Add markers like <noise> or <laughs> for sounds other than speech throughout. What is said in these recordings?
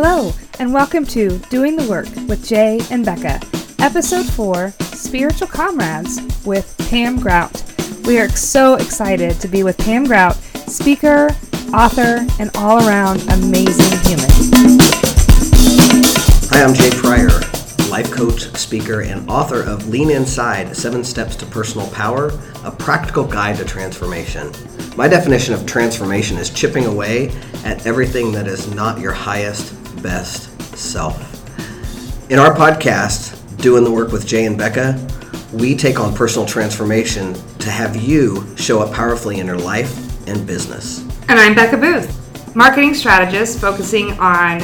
Hello, and welcome to Doing the Work with Jay and Becca, Episode 4 Spiritual Comrades with Pam Grout. We are so excited to be with Pam Grout, speaker, author, and all around amazing human. Hi, I'm Jay Pryor, life coach, speaker, and author of Lean Inside Seven Steps to Personal Power, a practical guide to transformation. My definition of transformation is chipping away at everything that is not your highest, best self. In our podcast, Doing the Work with Jay and Becca, we take on personal transformation to have you show up powerfully in your life and business. And I'm Becca Booth, marketing strategist focusing on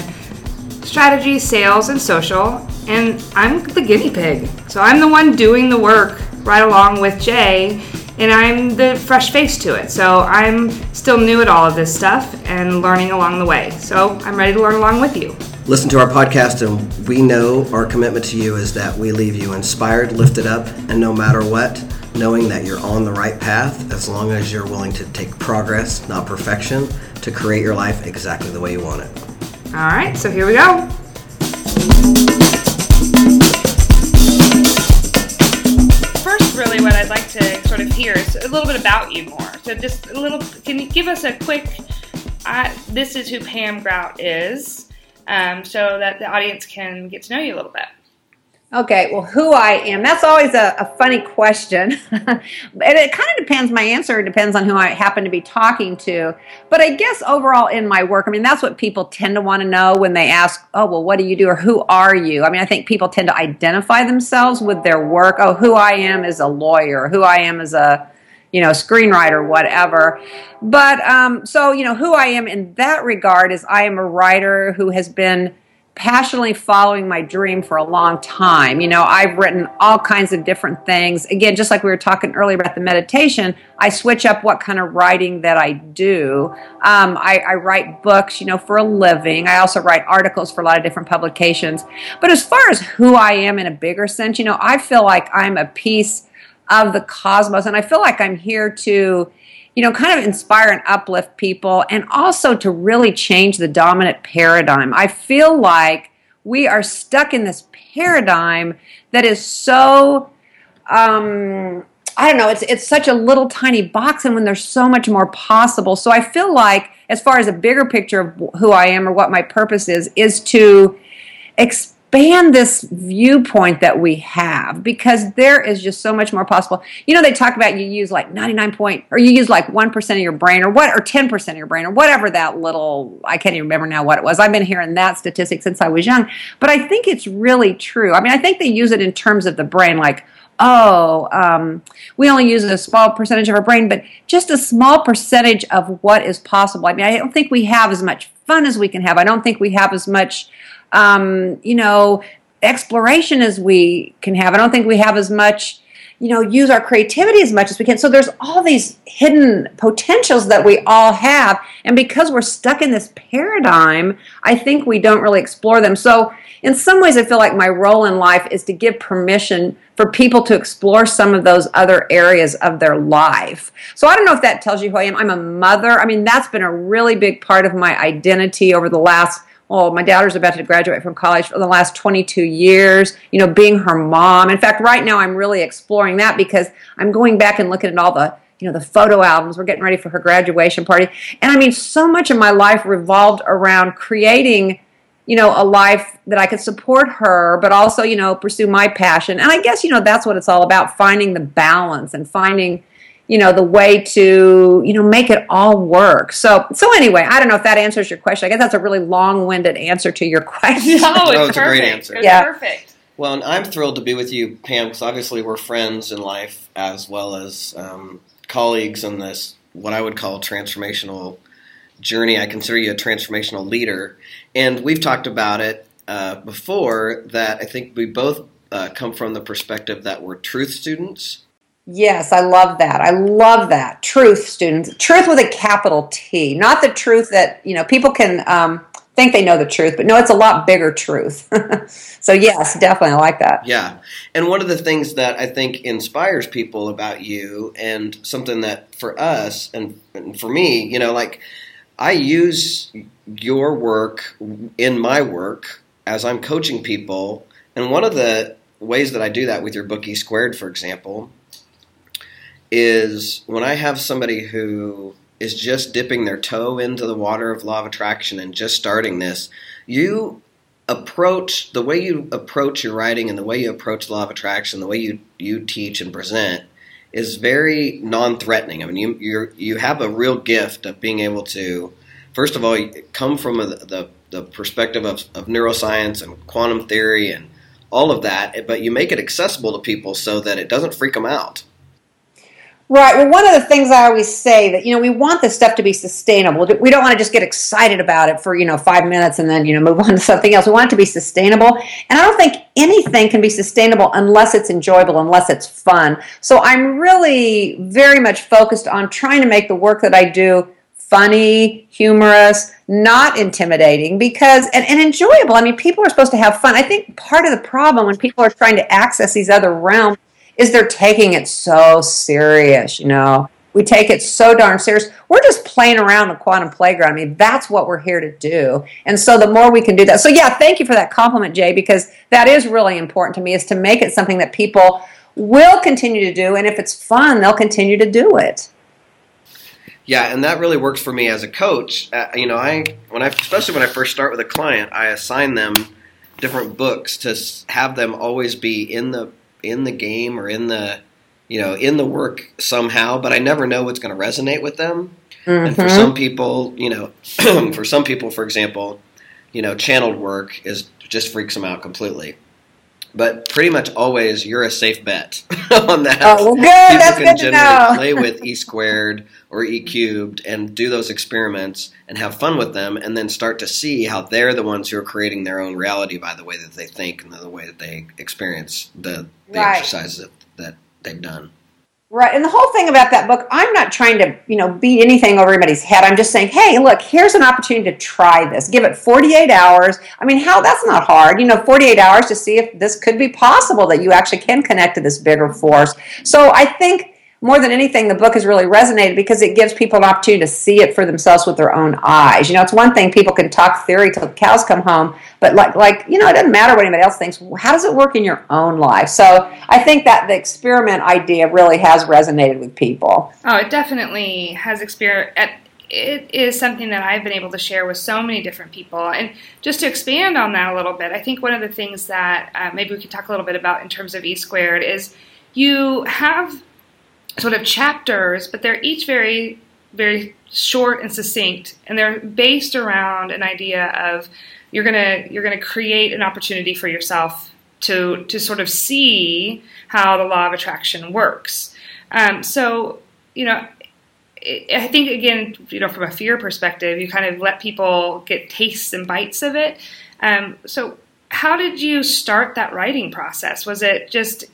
strategy, sales, and social. And I'm the guinea pig. So I'm the one doing the work right along with Jay, and I'm the fresh face to it. So I'm still new at all of this stuff and learning along the way. So I'm ready to learn along with you. Listen to our podcast, and we know our commitment to you is that we leave you inspired, lifted up, and no matter what, knowing that you're on the right path as long as you're willing to take progress, not perfection, to create your life exactly the way you want it. All right, so here we go. Really, what I'd like to sort of hear is a little bit about you more. So, just a little, can you give us a quick, uh, this is who Pam Grout is, um, so that the audience can get to know you a little bit? Okay, well, who I am, that's always a, a funny question. <laughs> and it kind of depends, my answer depends on who I happen to be talking to. But I guess overall in my work, I mean, that's what people tend to want to know when they ask, oh, well, what do you do or who are you? I mean, I think people tend to identify themselves with their work. Oh, who I am as a lawyer, who I am as a, you know, screenwriter, whatever. But um, so, you know, who I am in that regard is I am a writer who has been passionately following my dream for a long time. You know, I've written all kinds of different things. Again, just like we were talking earlier about the meditation, I switch up what kind of writing that I do. Um, I, I, write books, you know, for a living. I also write articles for a lot of different publications. But as far as who I am in a bigger sense, you know, I feel like I'm a piece of the cosmos and I feel like I'm here to you know, kind of inspire and uplift people and also to really change the dominant paradigm. I feel like we are stuck in this paradigm that is so um, I don't know, it's it's such a little tiny box and when there's so much more possible. So I feel like as far as a bigger picture of who I am or what my purpose is is to expand this viewpoint that we have because there is just so much more possible. You know, they talk about you use like 99 point, or you use like 1% of your brain or what, or 10% of your brain or whatever that little, I can't even remember now what it was. I've been hearing that statistic since I was young, but I think it's really true. I mean, I think they use it in terms of the brain, like, oh, um, we only use a small percentage of our brain, but just a small percentage of what is possible. I mean, I don't think we have as much fun as we can have. I don't think we have as much um, you know, exploration as we can have. I don't think we have as much, you know, use our creativity as much as we can. So there's all these hidden potentials that we all have. And because we're stuck in this paradigm, I think we don't really explore them. So in some ways, I feel like my role in life is to give permission for people to explore some of those other areas of their life. So I don't know if that tells you who I am. I'm a mother. I mean, that's been a really big part of my identity over the last well, my daughter's about to graduate from college for the last 22 years, you know, being her mom. In fact, right now I'm really exploring that because I'm going back and looking at all the, you know, the photo albums. We're getting ready for her graduation party. And I mean, so much of my life revolved around creating, you know, a life that I could support her, but also, you know, pursue my passion. And I guess, you know, that's what it's all about finding the balance and finding, you know the way to you know make it all work. So so anyway i don't know if that answers your question. I guess that's a really long-winded answer to your <laughs> question. No, it's, no, it's a great answer. It's yeah. perfect. Well and i'm thrilled to be with you pam because obviously we're friends in life as well as um, colleagues in this what i would call transformational journey. I consider you a transformational leader. And we've talked about it uh, before that i think we both uh, come from the perspective that we're truth students Yes, I love that. I love that. Truth, students. Truth with a capital T. Not the truth that, you know, people can um, think they know the truth, but no, it's a lot bigger truth. <laughs> so, yes, definitely. I like that. Yeah. And one of the things that I think inspires people about you, and something that for us and, and for me, you know, like, I use your work in my work as I'm coaching people. And one of the ways that I do that with your book E Squared, for example, is when I have somebody who is just dipping their toe into the water of law of attraction and just starting this, you approach the way you approach your writing and the way you approach law of attraction, the way you you teach and present is very non-threatening. I mean, you you you have a real gift of being able to, first of all, come from a, the the perspective of, of neuroscience and quantum theory and all of that, but you make it accessible to people so that it doesn't freak them out. Right. Well, one of the things I always say that you know we want this stuff to be sustainable. We don't want to just get excited about it for you know five minutes and then you know move <laughs> on to something else. We want it to be sustainable, and I don't think anything can be sustainable unless it's enjoyable, unless it's fun. So I'm really very much focused on trying to make the work that I do funny, humorous, not intimidating because and, and enjoyable. I mean, people are supposed to have fun. I think part of the problem when people are trying to access these other realms is they're taking it so serious, you know. We take it so darn serious. We're just playing around the quantum playground. I mean, that's what we're here to do. And so the more we can do that. So yeah, thank you for that compliment, Jay, because that is really important to me is to make it something that people will continue to do and if it's fun, they'll continue to do it. Yeah, and that really works for me as a coach. Uh, you know, I when I especially when I first start with a client, I assign them different books to have them always be in the in the game or in the you know in the work somehow but i never know what's going to resonate with them mm-hmm. and for mm-hmm. some people you know <clears throat> for some people for example you know channeled work is just freaks them out completely but pretty much always you're a safe bet <laughs> on that. Oh, well, good. People That's can good to know. play with e squared or e cubed and do those experiments and have fun with them, and then start to see how they're the ones who are creating their own reality by the way that they think and the way that they experience the, the right. exercises that, that they've done. Right. And the whole thing about that book, I'm not trying to, you know, beat anything over anybody's head. I'm just saying, hey, look, here's an opportunity to try this. Give it 48 hours. I mean, how that's not hard. You know, 48 hours to see if this could be possible that you actually can connect to this bigger force. So I think more than anything, the book has really resonated because it gives people an opportunity to see it for themselves with their own eyes. You know, it's one thing people can talk theory till the cows come home, but like, like you know, it doesn't matter what anybody else thinks. How does it work in your own life? So I think that the experiment idea really has resonated with people. Oh, it definitely has experiment. It is something that I've been able to share with so many different people. And just to expand on that a little bit, I think one of the things that uh, maybe we could talk a little bit about in terms of E squared is you have sort of chapters, but they're each very, very short and succinct, and they're based around an idea of you're gonna you're gonna create an opportunity for yourself to to sort of see how the law of attraction works. Um, so you know. I think again, you know, from a fear perspective, you kind of let people get tastes and bites of it. Um, so, how did you start that writing process? Was it just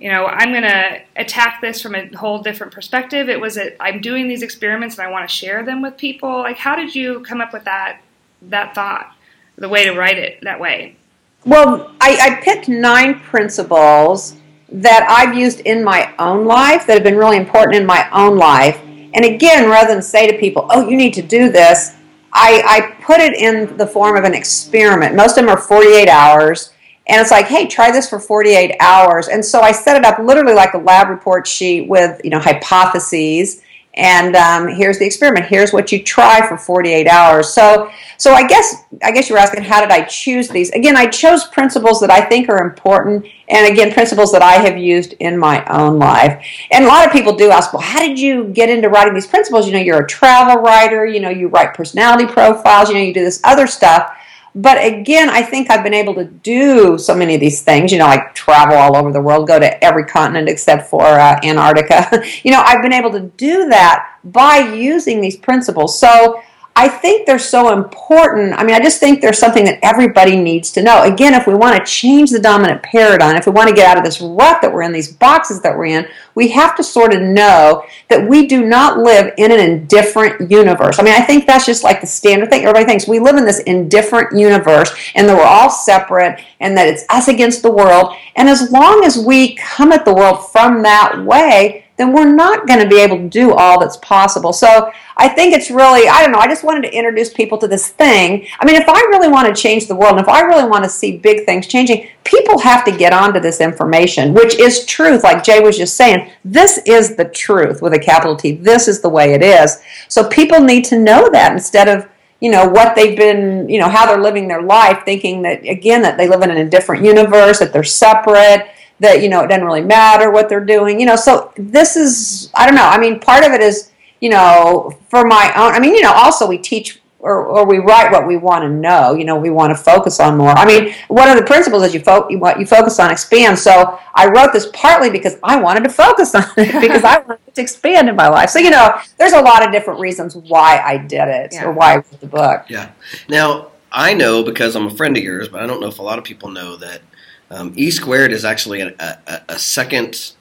you know, I'm going to attack this from a whole different perspective. It was I'm doing these experiments and I want to share them with people. Like, how did you come up with that that thought, the way to write it that way? Well, I, I picked nine principles that I've used in my own life that have been really important in my own life. And again, rather than say to people, "Oh, you need to do this," I, I put it in the form of an experiment. Most of them are 48 hours and it's like, hey, try this for 48 hours. And so I set it up literally like a lab report sheet with, you know, hypotheses. And um, here's the experiment. Here's what you try for 48 hours. So, so I guess I guess you were asking how did I choose these? Again, I chose principles that I think are important, and again, principles that I have used in my own life. And a lot of people do ask, well, how did you get into writing these principles? You know, you're a travel writer. You know, you write personality profiles. You know, you do this other stuff. But again, I think I've been able to do so many of these things. You know, I travel all over the world, go to every continent except for uh, Antarctica. <laughs> you know, I've been able to do that by using these principles. So I think they're so important. I mean, I just think there's something that everybody needs to know. Again, if we want to change the dominant paradigm, if we want to get out of this rut that we're in, these boxes that we're in, we have to sort of know that we do not live in an indifferent universe. I mean, I think that's just like the standard thing. Everybody thinks we live in this indifferent universe and that we're all separate and that it's us against the world. And as long as we come at the world from that way, then we're not going to be able to do all that's possible. So I think it's really, I don't know, I just wanted to introduce people to this thing. I mean, if I really want to change the world and if I really want to see big things changing, people have to get onto this information, which is truth, like Jay was just saying. This is the truth with a capital T. This is the way it is. So people need to know that instead of you know what they've been you know how they're living their life thinking that again that they live in a different universe that they're separate that you know it doesn't really matter what they're doing you know so this is i don't know i mean part of it is you know for my own i mean you know also we teach or, or we write what we want to know. You know, we want to focus on more. I mean, one of the principles is you, fo- you, you focus on expand. So I wrote this partly because I wanted to focus on it <laughs> because I wanted to expand in my life. So you know, there's a lot of different reasons why I did it yeah. or why I wrote the book. Yeah. Now I know because I'm a friend of yours, but I don't know if a lot of people know that um, E squared is actually a, a, a second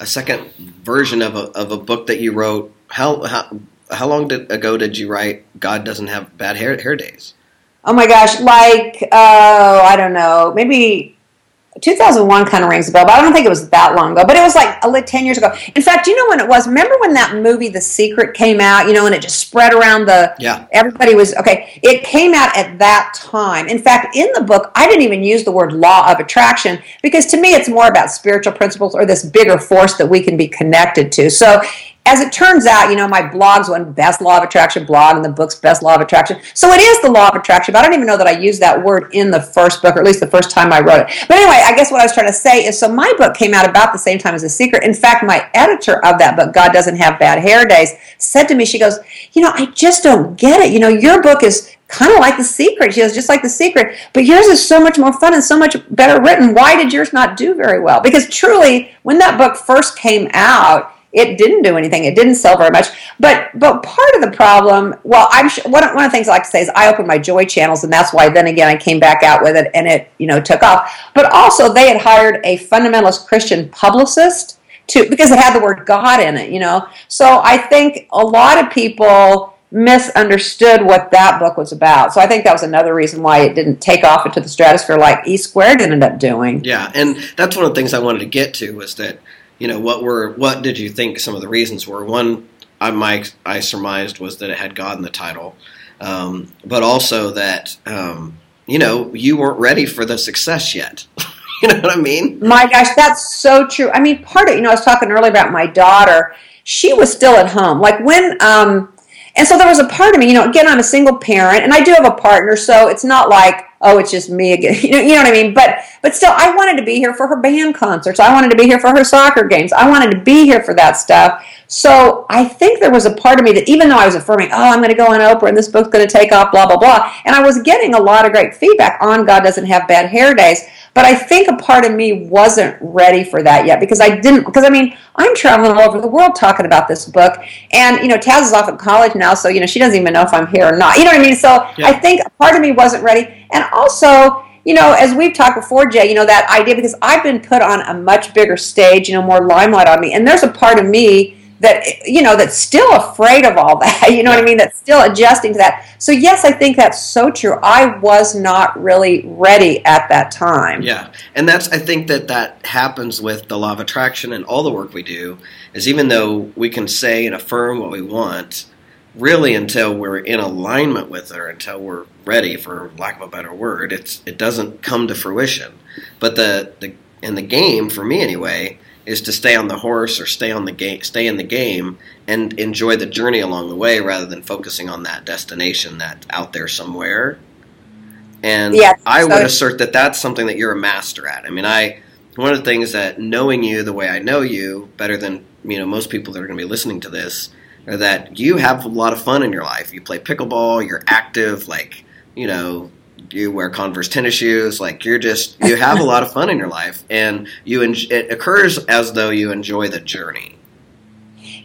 a second version of a, of a book that you wrote. How, how how long did, ago did you write God doesn't have bad hair hair days? Oh my gosh, like oh, I don't know, maybe 2001 kind of rings a bell, but I don't think it was that long ago. But it was like a 10 years ago. In fact, you know when it was? Remember when that movie The Secret came out, you know, and it just spread around the Yeah. Everybody was okay. It came out at that time. In fact, in the book, I didn't even use the word law of attraction because to me it's more about spiritual principles or this bigger force that we can be connected to. So as it turns out, you know, my blog's one best law of attraction blog and the book's best law of attraction. So it is the law of attraction, but I don't even know that I used that word in the first book, or at least the first time I wrote it. But anyway, I guess what I was trying to say is so my book came out about the same time as The Secret. In fact, my editor of that book, God Doesn't Have Bad Hair Days, said to me, she goes, You know, I just don't get it. You know, your book is kind of like The Secret. She goes, just like The Secret, but yours is so much more fun and so much better written. Why did yours not do very well? Because truly, when that book first came out, it didn't do anything. It didn't sell very much. But but part of the problem, well, I'm one, one of the things I like to say is I opened my Joy channels, and that's why then again I came back out with it, and it you know took off. But also they had hired a fundamentalist Christian publicist to because it had the word God in it, you know. So I think a lot of people misunderstood what that book was about. So I think that was another reason why it didn't take off into the stratosphere like E squared ended up doing. Yeah, and that's one of the things I wanted to get to was that you know, what were what did you think some of the reasons were? One, I my I surmised was that it had God in the title, um, but also that um, you know you weren't ready for the success yet. <laughs> you know what I mean? My gosh, that's so true. I mean, part of you know, I was talking earlier about my daughter. She was still at home, like when. Um, and so there was a part of me, you know, again, I'm a single parent and I do have a partner, so it's not like, oh, it's just me again. <laughs> You know, you know what I mean? But but still I wanted to be here for her band concerts. I wanted to be here for her soccer games. I wanted to be here for that stuff. So I think there was a part of me that even though I was affirming, oh, I'm going to go on Oprah and this book's going to take off, blah, blah, blah, and I was getting a lot of great feedback on God Doesn't Have Bad Hair Days, but I think a part of me wasn't ready for that yet because I didn't, because I mean, I'm traveling all over the world talking about this book. And, you know, Taz is off at college now, so, you know, she doesn't even know if I'm here or not. You know what I mean? So yeah. I think a part of me wasn't ready. And also, you know, as we've talked before, Jay, you know, that idea because I've been put on a much bigger stage, you know, more limelight on me. And there's a part of me that you know that's still afraid of all that <laughs> you know what i mean? That's still adjusting to that. So yes i think that's so true. I was not really ready at that time. Yeah. And that's i think that that happens with the law of attraction and all the work we do is even though we can say and affirm what we want really until we're in alignment with it or until we're ready for lack of a better word it's it doesn't come to fruition. But the, the in the game for me anyway is to stay on the horse or stay on the game, stay in the game, and enjoy the journey along the way rather than focusing on that destination that's out there somewhere. And yeah, I so would assert that that's something that you're a master at. I mean, I one of the things that knowing you the way I know you better than you know most people that are going to be listening to this are that you have a lot of fun in your life. You play pickleball, you're active, like you know you wear Converse tennis shoes. Like you're just you have a lot of fun in your life, and you en- it occurs as though you enjoy the journey.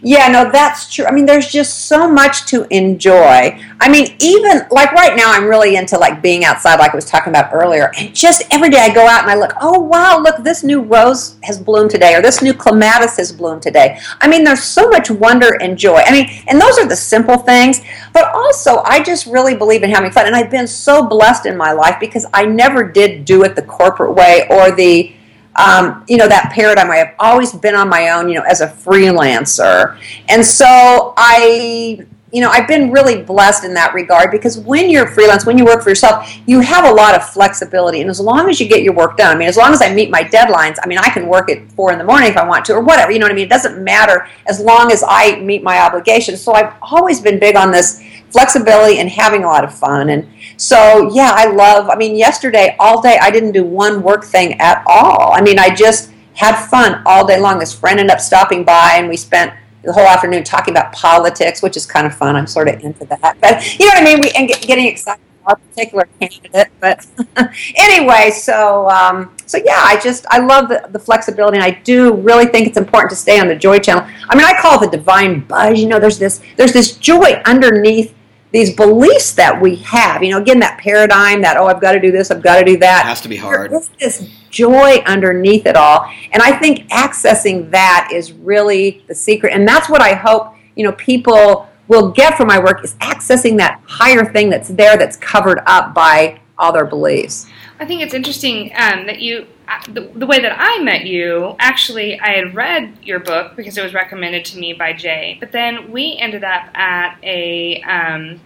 Yeah, no, that's true. I mean, there's just so much to enjoy. I mean, even like right now, I'm really into like being outside, like I was talking about earlier. And just every day I go out and I look, oh, wow, look, this new rose has bloomed today, or this new clematis has bloomed today. I mean, there's so much wonder and joy. I mean, and those are the simple things. But also, I just really believe in having fun. And I've been so blessed in my life because I never did do it the corporate way or the um, you know, that paradigm. I have always been on my own, you know, as a freelancer. And so I you know, I've been really blessed in that regard because when you're freelance, when you work for yourself, you have a lot of flexibility. And as long as you get your work done, I mean, as long as I meet my deadlines, I mean, I can work at four in the morning if I want to or whatever, you know what I mean? It doesn't matter as long as I meet my obligations. So I've always been big on this flexibility and having a lot of fun. And so, yeah, I love, I mean, yesterday, all day, I didn't do one work thing at all. I mean, I just had fun all day long. This friend ended up stopping by and we spent the whole afternoon talking about politics, which is kind of fun. I'm sort of into that. But you know what I mean? We and get, getting excited about a particular candidate. But <laughs> anyway, so um, so yeah, I just I love the, the flexibility, and I do really think it's important to stay on the joy channel. I mean, I call it the divine buzz. You know, there's this there's this joy underneath these beliefs that we have. You know, again, that paradigm that oh, I've got to do this, I've got to do that. It has to be hard. There is this joy underneath it all, and I think accessing that is really the secret, and that's what I hope you know people will get from my work is accessing that higher thing that's there that's covered up by all their beliefs. I think it's interesting um, that you, uh, the, the, way that I met you, actually, I had read your book because it was recommended to me by Jay, but then we ended up at a, um,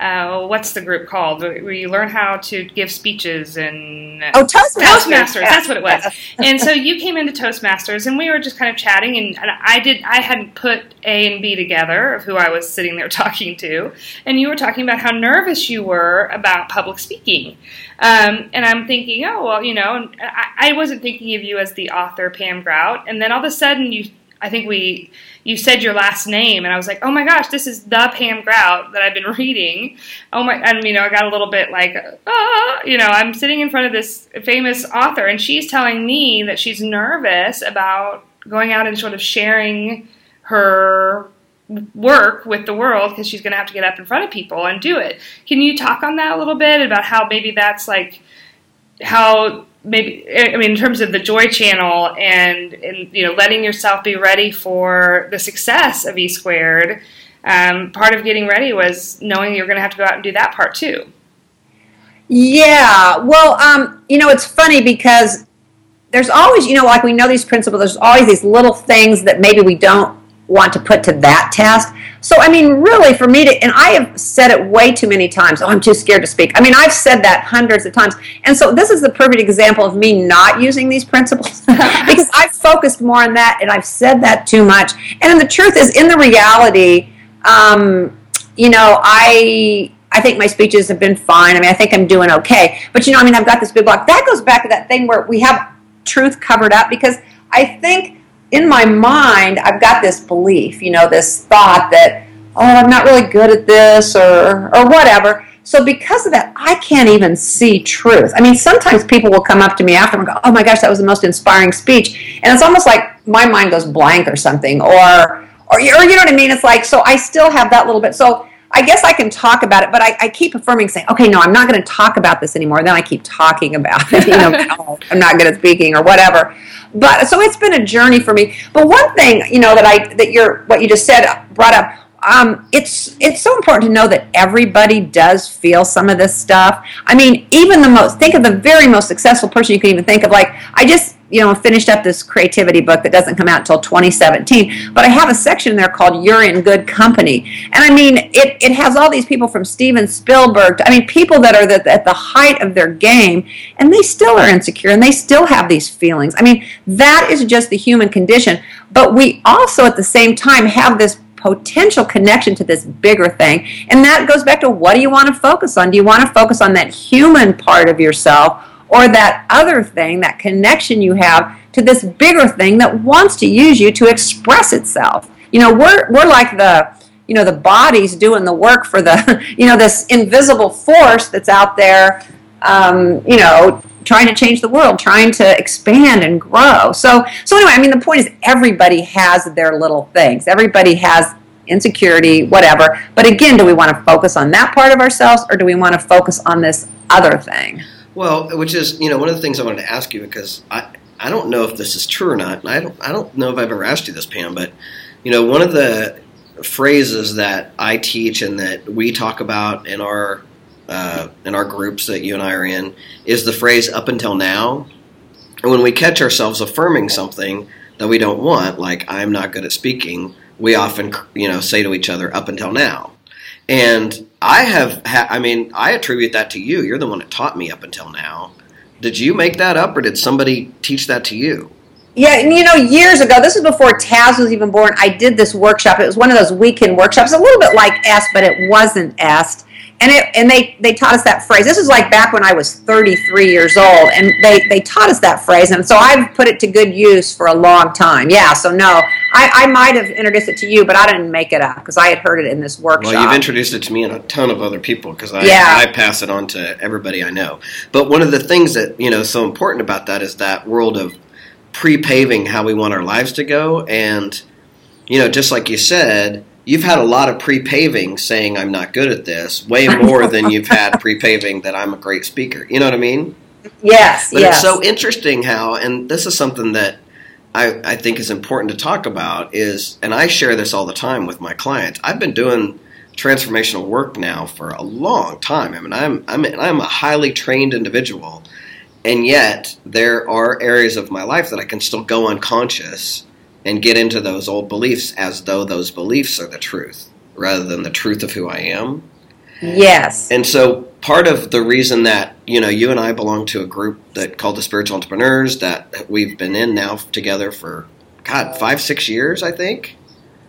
uh, what's the group called? Where you learn how to give speeches and oh Toastmasters, Toastmasters that's what it was. <laughs> And so you came into Toastmasters and we were just kind of chatting and, and, I did I hadn't put A and B together of who I was sitting there <laughs> talking to and you were talking about how nervous you were about public speaking. Um, and I'm thinking oh well you know I, I wasn't thinking of you as the author Pam Grout and then all of a sudden you I think we you said your last name, and I was like, oh my gosh, this is the Pam Grout that I've been <laughs> reading. Oh my, and you know, I got a little bit like, ah, you know, I'm sitting in front of this famous author, and she's telling me that she's nervous about going out and sort of sharing her work with the world because she's going to have to get up in front of people and do it. Can you talk on that a little bit about how maybe that's like how maybe I mean in terms of the Joy Channel and, and you know letting yourself be ready for the success of E squared. Um, part of getting ready was knowing you're going to have to go out and do that part too. Yeah, well, um, you know, it's funny because there's always, you know, like we know these principles. There's always these little things that maybe we don't want to put to that test. So, I mean, really, for me to, and I have said it way too many times, oh, I'm too scared to speak. I mean, I've said that hundreds of times. And so, this is the perfect example of me not using these principles <laughs> because I've focused more on that and I've said that too much. And the truth is, in the reality, um, you know, I. I think my speeches have been fine. I mean, I think I'm doing okay. But you know, I mean, I've got this big block. That goes back to that thing where we have truth covered up because I think in my mind, I've got this belief, you know, this thought that, oh, I'm not really good at this or, or whatever. So because of that, I can't even see truth. I mean, sometimes people will come up to me after and go, oh my gosh, that was the most inspiring speech. And it's almost like my mind goes blank or something, or, or, or you know what I mean? It's like, so I still have that little bit. So I guess I can talk about it, but I, I keep affirming, saying, okay, no, I'm not going to talk about this anymore. Then I keep talking about it. You know, <laughs> oh, I'm not good at speaking or whatever. But so it's been a journey for me. But one thing, you know, that I that you're what you just said brought up. Um, it's it's so important to know that everybody does feel some of this stuff. I mean, even the most think of the very most successful person you can even think of. Like I just you know finished up this creativity book that doesn't come out until 2017 but i have a section there called you're in good company. And i mean it, it has all these people from steven spielberg to, i mean people that are the, at the height of their game and they still are insecure and they still have these feelings. I mean that is just the human condition. But we also at the same time have this potential connection to this bigger thing and that goes back to what do you want to focus on? Do you want to focus on that human part of yourself or that other thing, that connection you have to this bigger thing that wants to use you to express itself. You know, we're we're like the you know the bodies doing the work for the <laughs> you know this invisible force that's out there. Um, you know, trying to change the world, trying to expand and grow. So so anyway, I mean the point is everybody has their little things. Everybody has insecurity, whatever. But again, do we want to focus on that part of ourselves or do we want to focus on this other thing? Well, which is you know one of the things I wanted to ask you because I I don't know if this is true or not. I don't I don't know if I've ever asked you this, Pam, but you know one of the phrases that I teach and that we talk about in our uh, in our groups that you and I are in is the phrase "up until now." And when we catch ourselves affirming something that we don't want, like I'm not good at speaking, we often, you know, say to each other up until now. And I have, ha- I mean, I attribute that to you. You're the one that taught me up until now. Did you make that up or did somebody teach that to you? Yeah, and you know, years ago, this is before Taz was even born. I did this workshop. It was one of those weekend workshops, a little bit like est, but it wasn't est. And it, and they, they taught us that phrase. This is like back when I was 33 years old, and they, they taught us that phrase. And so I've put it to good use for a long time. Yeah, so no, I, I might have introduced it to you, but I didn't make it up because I had heard it in this workshop. Well, you've introduced it to me and a ton of other people because I, Yeah. I pass it on to everybody I know. But one of the things that you know is so important about that is that world of pre-paving how we want our lives to go, and you know, just like you said, you've had a lot of pre-paving saying I'm not good at this, way <laughs> more than you've had pre-paving that I'm a great speaker. You know what I mean? yes, But yes. it's so interesting how, and this is something that I, I think is important to talk about is, and I share this all the time with my clients. I've been doing transformational work now for a long time. I mean, I'm I'm I'm a highly trained individual, and yet there are areas of my life that I can still go unconscious and get into those old beliefs as though those beliefs are the truth rather than the truth of who I am. Yes. And so part of the reason that, you know, you and I belong to a group that called the Spiritual Entrepreneurs that we've been in now together for God, five, six years, I think.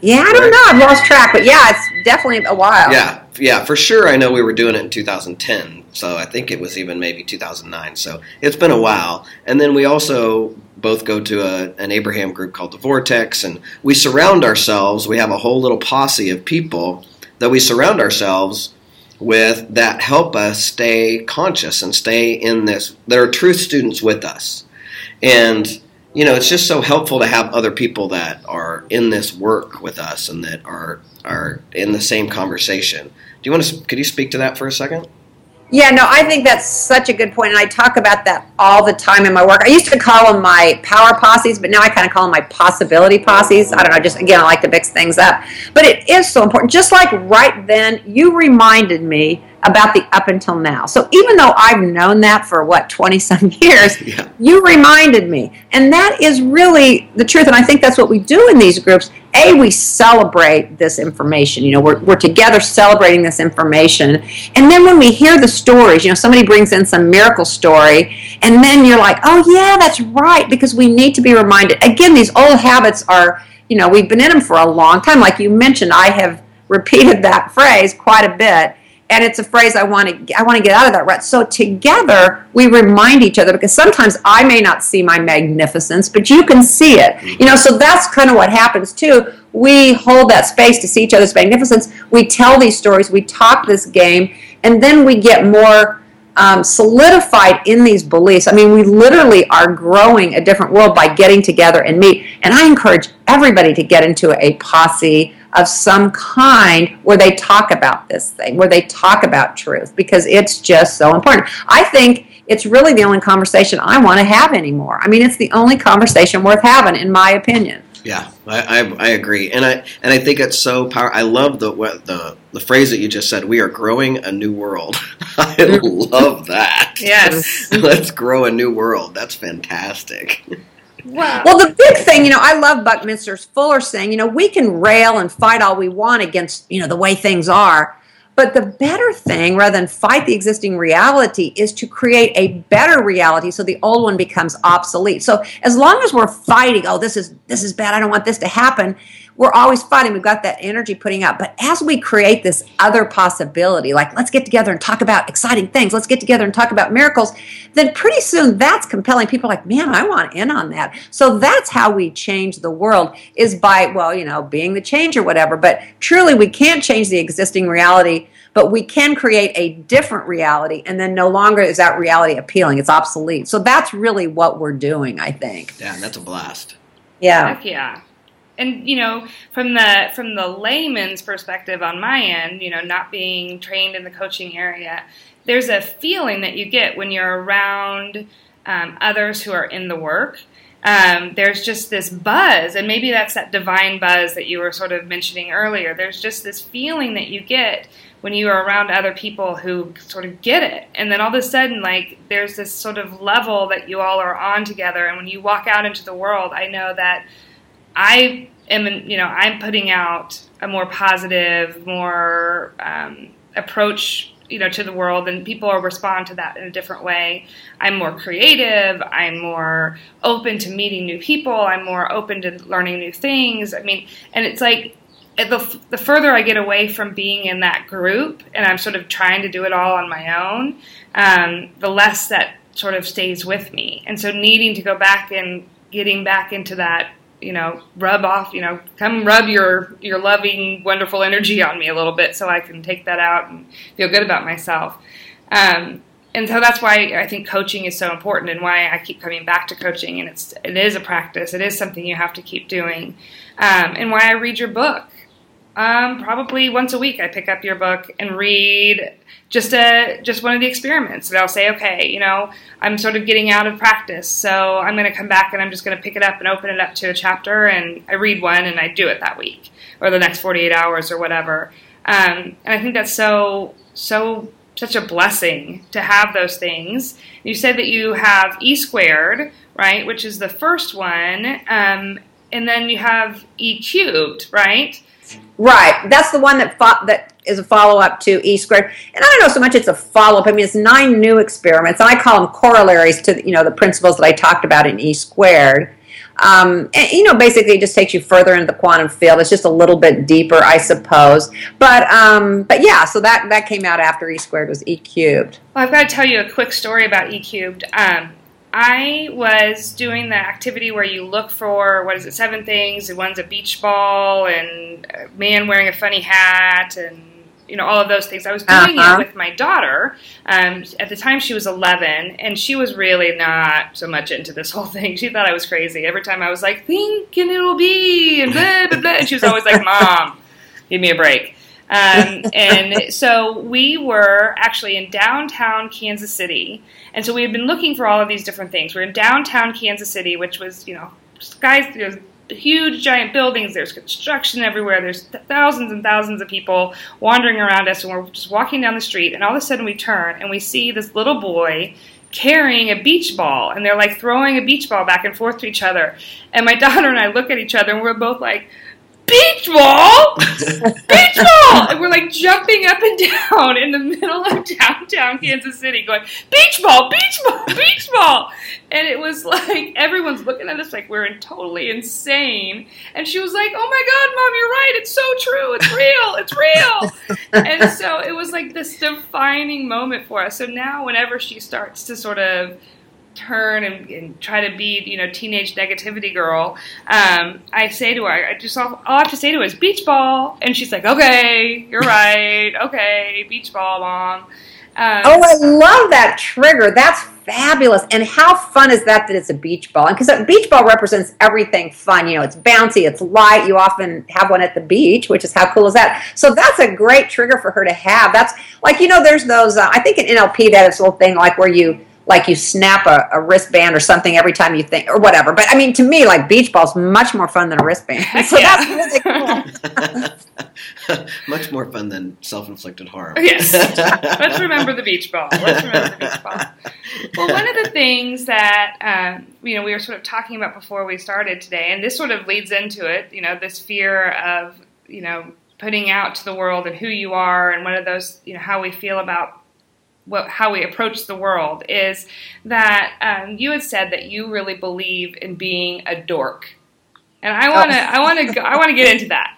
Yeah, I don't know. I've lost track, but yeah, it's definitely a while. Yeah, yeah, for sure. I know we were doing it in 2010, so I think it was even maybe 2009. So it's been a while. And then we also both go to a, an Abraham group called the Vortex, and we surround ourselves. We have a whole little posse of people that we surround ourselves with that help us stay conscious and stay in this. There are truth students with us, and you know it's just so helpful to have other people that are in this work with us and that are are in the same conversation. Do you want to? Could you speak to that for a second? Yeah, no, I think that's such a good point, and I talk about that all the time in my work. I used to call them my power posses, but now I kind of call them my possibility posses. I don't know, just again, I like to mix things up. But it is so important. Just like right then, you reminded me about the up until now. So even though I've known that for what, 20 some <laughs> years, <laughs> Yeah. you reminded me. And that is really the truth. And I think that's what we do in these groups. A, we celebrate this information. You know, we're, we're together celebrating this information. And then when we hear the stories, you know, somebody brings in some miracle story, and then you're like, oh, yeah, that's right, because we need to be reminded. Again, these old habits are, you know, we've been in them for a long time. Like you mentioned, I have repeated that phrase quite a bit and it's a phrase I want to I want to get out of that rut. So together we remind each other because sometimes I may not see my magnificence, but you can see it. You know, so that's kind of what happens too. We hold that space to see each other's magnificence. We tell these stories, we talk this game, and then we get more um, solidified in these beliefs. I mean, we literally are growing a different world by getting together and meet. And I encourage everybody to get into a posse of some kind where they talk about this thing, where they talk about truth, because it's just so important. I think it's really the only conversation I want to have anymore. I mean, it's the only conversation worth having, in my opinion. Yeah, I, I, I agree, and I and I think it's so powerful. I love the what the the phrase that you just said. We are growing a new world. <laughs> I <laughs> love that. Yes. <laughs> Let's grow a new world. That's fantastic. Well, the big thing, you know, I love Buckminster's Fuller saying, you know, we can rail and fight all we want against, you know, the way things are. But the better thing, rather than fight the existing reality, is to create a better reality so the old one becomes obsolete. So as long as we're fighting, oh, this is this is bad, I don't want this to happen, we're always fighting. We've got that energy putting out. But as we create this other possibility, like let's get together and talk about exciting things, let's get together and talk about miracles, then pretty soon that's compelling. People are like, man, I want in on that. So that's how we change the world is by, well, you know, being the change or whatever. But truly, we can't change the existing reality, but we can create a different reality. And then no longer is that reality appealing, it's obsolete. So that's really what we're doing, I think. Yeah, that's a blast. Yeah. Heck yeah. And you know, from the from the layman's perspective on my end, you know, not being trained in the coaching area, there's a feeling that you get when you're around um, others who are in the work. Um, there's just this buzz, and maybe that's that divine buzz that you were sort of mentioning earlier. There's just this feeling that you get when you are around other people who sort of get it. And then all of a sudden, like, there's this sort of level that you all are on together. And when you walk out into the world, I know that I am, you know, I'm putting out a more positive, more um, approach you know to the world and people respond to that in a different way. I'm more creative. I'm more open to meeting new people. I'm more open to learning new things. I mean and it's like the, the further i get away from being in that group and i'm sort of trying to do it all on my own um, the less that sort of stays with me. And so needing to go back and getting back into that you know, rub off, you know, come rub your your loving, wonderful energy on me a little bit, so I can take that out and feel good about myself. Um, and so that's why I think coaching is so important, and why I keep coming back to coaching. And it's it is a practice. It is something you have to keep doing, um, and why I read your book. Um, probably once a week, I pick up your book and read just a just one of the experiments. And I'll say, okay, you know, I'm sort of getting out of practice, so I'm going to come back and I'm just going to pick it up and open it up to a chapter, and I read one and I do it that week or the next 48 hours or whatever. Um, and I think that's so so such a blessing to have those things. You said that you have E squared, right, which is the first one, um, and then you have E cubed, right? Right. That's the one that fo- that is a follow up to E squared. And I don't know so much it's a follow up. I mean, it's nine new experiments, and I call them corollaries to you know the principles that I talked about in E squared. Um, and, you know, basically, it just takes you further into the quantum field. It's just a little bit deeper, I suppose. But um, but yeah, so that that came out after E squared was E cubed. Well, I've got to tell you a quick story about E cubed. Um, I was doing the activity where you look for what is it, seven things, and one's a beach ball, and a man wearing a funny hat, and you know all of those things. I was doing uh-huh. it with my daughter. Um, at the time, she was 11, and she was really not so much into this whole <laughs> thing. She thought I was crazy. Every time I was like, "Think and it'll be," and blah blah blah, and she was always like, "Mom, give me a break." Um, and so we were actually in downtown Kansas City. And so we had been looking for all of these different things. We're in downtown Kansas City, which was, you know, skies, there's huge giant buildings, there's construction everywhere, there's thousands and thousands of people wandering around us, and we're just walking down the street. And all of a sudden we turn and we see this little boy carrying a beach ball and they're like throwing a beach ball back and forth to each other. And my <laughs> daughter and I look at each other and we're both like, beach ball, <laughs> beach ball, and we're like jumping up and down in the middle of downtown Kansas City, going beach ball, beach ball, beach ball, and it was like everyone's looking at us like we're totally insane. And she was like, "Oh my God, mom, you're right. It's so true. It's real. It's real." and so it was like this defining moment for us. So now, whenever she starts to sort of turn and, and, try to be, you know, teenage negativity girl, um, I say to her, I just all, all, I have to say to her is beach ball, and she's like, okay, you're right, okay, beach ball, mom. Um, oh, I love that trigger. That's fabulous. And how fun is that that it's a beach ball? And because a beach ball represents everything fun. You know, it's bouncy, it's light. You often have one at the beach, which is how cool is that? So that's a great trigger for her to have. That's like, you know, there's those, uh, I think in NLP, that is a little thing like where you, like you snap a, a, wristband or something every time you think or whatever. But I mean, to me, like beach ball's much more fun than a wristband. <laughs> So yeah. that's really cool. <laughs> much more fun than self-inflicted harm. Yes. <laughs> Let's remember the beach ball. Let's remember the beach ball. Well, one of the things that um, you know we were sort of talking about before we started today, and this sort of leads into it. You know, this fear of you know putting out to the world and who you are, and one of those you know how we feel about what, how we approach the world is that um, you had said that you really believe in being a dork, and I want to oh. I want to I want to get into that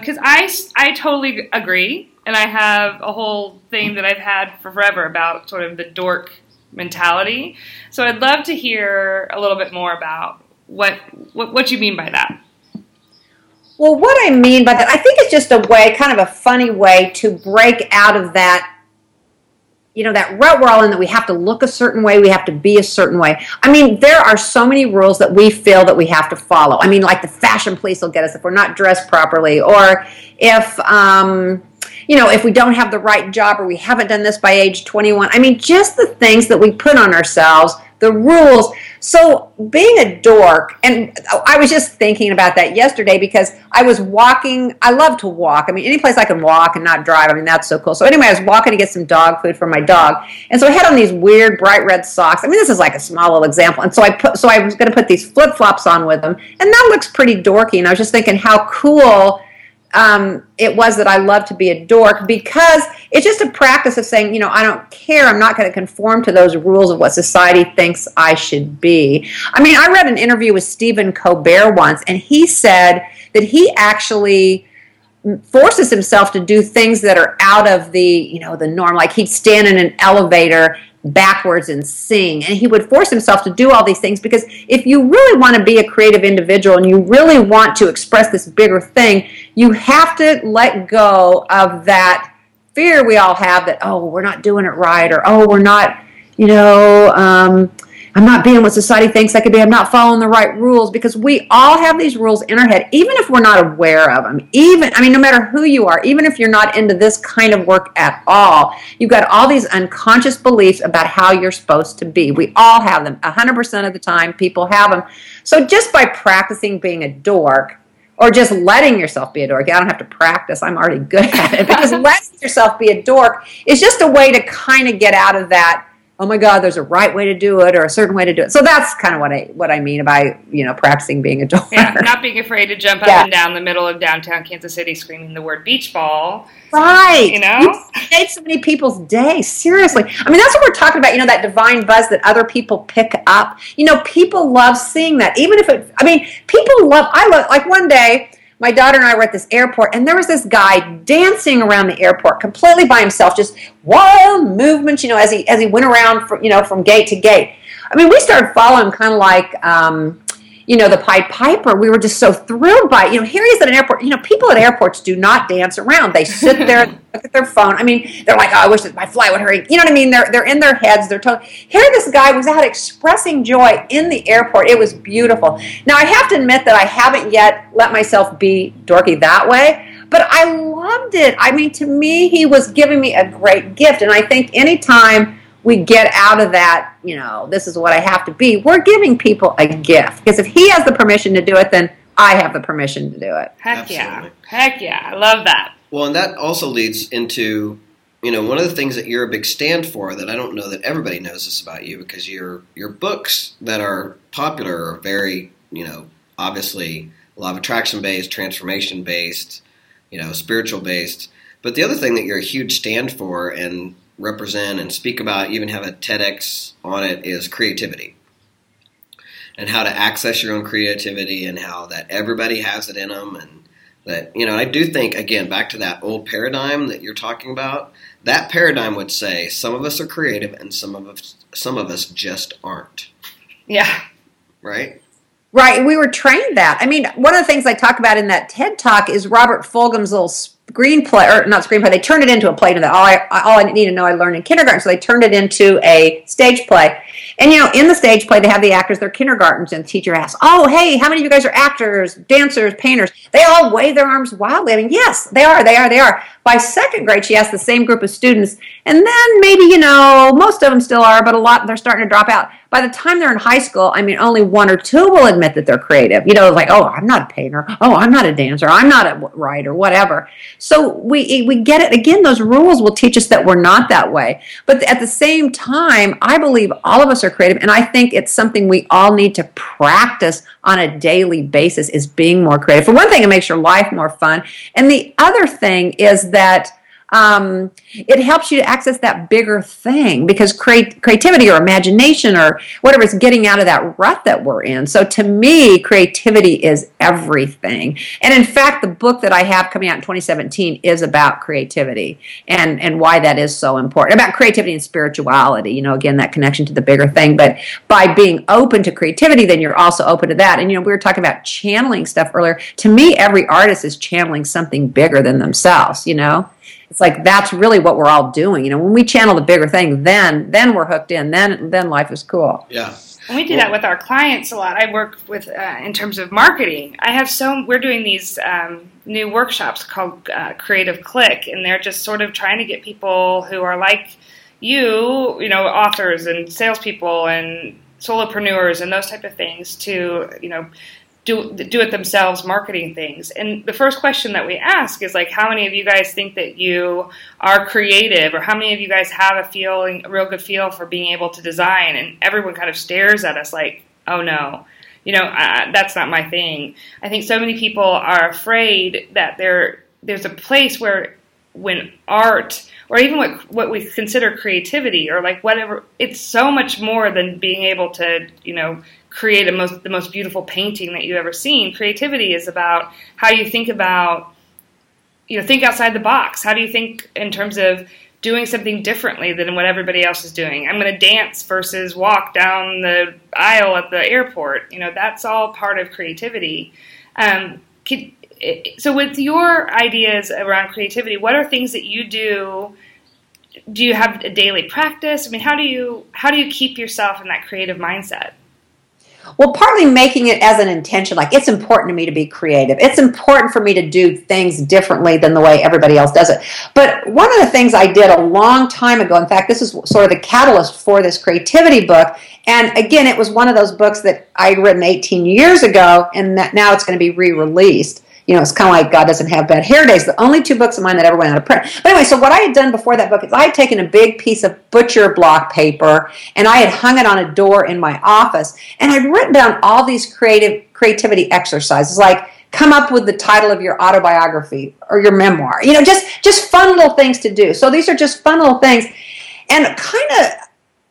because um, I I totally agree, and I have a whole thing that I've had for forever about sort of the dork mentality. So I'd love to hear a little bit more about what what, what you mean by that. Well, what I mean by that, I think it's just a way, kind of a funny way to break out of that you know that rut we're all in that we have to look a certain way we have to be a certain way. I mean there are so many rules that we feel that we have to follow. I mean like the fashion police will get us if we're not dressed properly or if um, you know if we don't have the right job or we haven't done this by age 21 i mean just the things that we put on ourselves the rules So being a dork, and I was just thinking about that yesterday because I was walking. I love to walk. I mean, any place I can walk and not drive. I mean, that's so cool. So anyway, I was walking to get some dog food for my dog, and so I had on these weird bright red socks. I mean, this is like a small little example. And so I put, so I was going to put these flip flops on with them, and that looks pretty dorky. And I was just thinking how cool um, it was that I love to be a dork because it's just a practice of saying, you know, I don't care. I'm not going to conform to those rules of what society thinks I should be. I mean, I read an interview with Stephen Colbert once, and he said that he actually forces himself to do things that are out of the you know the norm like he'd stand in an elevator backwards and sing. And he would force himself to do all these things because if you really want to be a creative individual and you really want to express this bigger thing, you have to let go of that fear we all have that, oh, we're not doing it right, or oh, we're not, you know, um, I'm not being what society thinks I could be. I'm not following the right rules because we all have these rules in our head, even if we're not aware of them. Even, I mean, no matter who you are, even if you're not into this kind of work at all, you've got all these unconscious beliefs about how you're supposed to be. We all have them. 100% of the time, people have them. So just by practicing being a dork, or just letting yourself be a dork. I don't have to practice. I'm already good at it. Because <laughs> letting yourself be a dork is just a way to kind of get out of that oh my god there's a right way to do it or a certain way to do it. So that's kind of what i what i mean by you know practicing being a dork yeah not being afraid to jump up yeah. and down the middle of downtown kansas city screaming the word beach ball. Right. You know? You made so many people's day seriously. I mean that's what we're talking about you know that divine buzz that other people pick up. You know people love seeing that even if it i mean people love i love like one day my daughter and I were at this airport, and there was this guy dancing around the airport completely by himself, just wild movements, you know, as he as he went around, from, you know, from gate to gate. I mean, we started following kind of like um, you know, the Pied Piper, we were just so thrilled by it. You know, here he is at an airport. You know, people at airports do not dance around. They sit there, <laughs> look at their phone. I mean, they're like, oh, I wish that my flight would hurry. You know what I mean? They're, they're in their heads. They're told. Here this guy was out expressing joy in the airport. It was beautiful. Now, I have to admit that I haven't yet let myself be dorky that way, but I loved it. I mean, to me, he was giving me a great gift. And I think anytime we get out of that, you know, this is what I have to be. We're giving people a gift because if he has the permission to do it, then I have the permission to do it. Heck Absolutely. yeah. Heck yeah. I love that. Well, and that also leads into, you know, one of the things that you're a big stand for that I don't know that everybody knows this about you because your your books that are popular are very, you know, obviously law of attraction based, transformation based, you know, spiritual based. But the other thing that you're a huge stand for and represent and speak about, even have a TEDx on it, is creativity. And how to access your own creativity and how that everybody has it in them and that you know i do think again back to that old paradigm that you're talking about that paradigm would say some of us are creative and some of us some of us just aren't. Yeah. Right? Right we were trained that. I mean one of the things i talk about in that ted talk is robert fulghum's little screenplay or not screenplay they turned it into a play that all I, all I need to know I learned in kindergarten. So they turned it into a stage play and you know in the stage play they have the actors they're kindergartens and the teacher asks oh hey how many of you guys are actors dancers painters they all wave their arms wildly I mean yes they are they are they are by second grade she asked the same group of students and then maybe you know most of them still are but a lot they're starting to drop out by the time they're in high school, I mean, only one or two will admit that they're creative. You know, like, oh, I'm not a painter. Oh, I'm not a dancer. I'm not a writer, whatever. So we we get it again. Those rules will teach us that we're not that way. But at the same time, I believe all of us are creative, and I think it's something we all need to practice on a daily basis. Is being more creative. For one thing, it makes your life more fun, and the other thing is that um, it helps you to access that bigger thing because create, creativity or imagination or whatever is getting out of that rut that we're in. So to me, creativity is everything. And in fact, the book that I have coming out in 2017 is about creativity and, and why that is so important. About creativity and spirituality, you know, again, that connection to the bigger thing. But by being open to creativity, then you're also open to that. And, you know, we were talking about channeling stuff earlier. To me, every artist is channeling something bigger than themselves, you know? It's like that's really what we're all doing. You know, when we channel the bigger thing, then then we're hooked in. Then then life is cool. Yeah. And we do that with our clients a lot. I work with uh, in terms of marketing. I have so we're doing these um, new workshops called uh, Creative Click, and they're just sort of trying to get people who are like you, you know, authors and salespeople and solopreneurs and those type of things to you know do do it themselves marketing things. And the first question that we ask is like, how many of you guys think that you are creative, or how many of you guys have a feeling, a real good feel for being able to design? And everyone kind of stares at us like, oh no. You know, that's not my thing. I think so many people are afraid that there there's a place where when art or even what what we consider creativity or like whatever it's so much more than being able to you know create a most the most beautiful painting that you've ever seen. Creativity is about how you think about you know think outside the box. How do you think in terms of doing something differently than what everybody else is doing? I'm going to dance versus walk down the aisle at the airport. You know that's all part of creativity. Um, could, so with your ideas around creativity what are things that you do? Do you have a daily practice? I mean how do you how do you keep yourself in that creative mindset well, partly making it as an intention, like it's important to me to be creative. It's important for me to do things differently than the way everybody else does it. But one of the things I did a long time ago, in fact, this is sort of the catalyst for this creativity book. And again, it was one of those books that I'd written 18 years ago, and that now it's going to be re released you know, it's kind of like God doesn't have bad hair days. The only two books of mine that ever went out of print. But anyway, so what I had done before that book is I had taken a big piece of butcher block paper and I had hung it on a door in my office and I'd written down all these creative creativity exercises like come up with the title of your autobiography or your memoir. You know, just just fun little things to do. So these are just fun little things. And kind of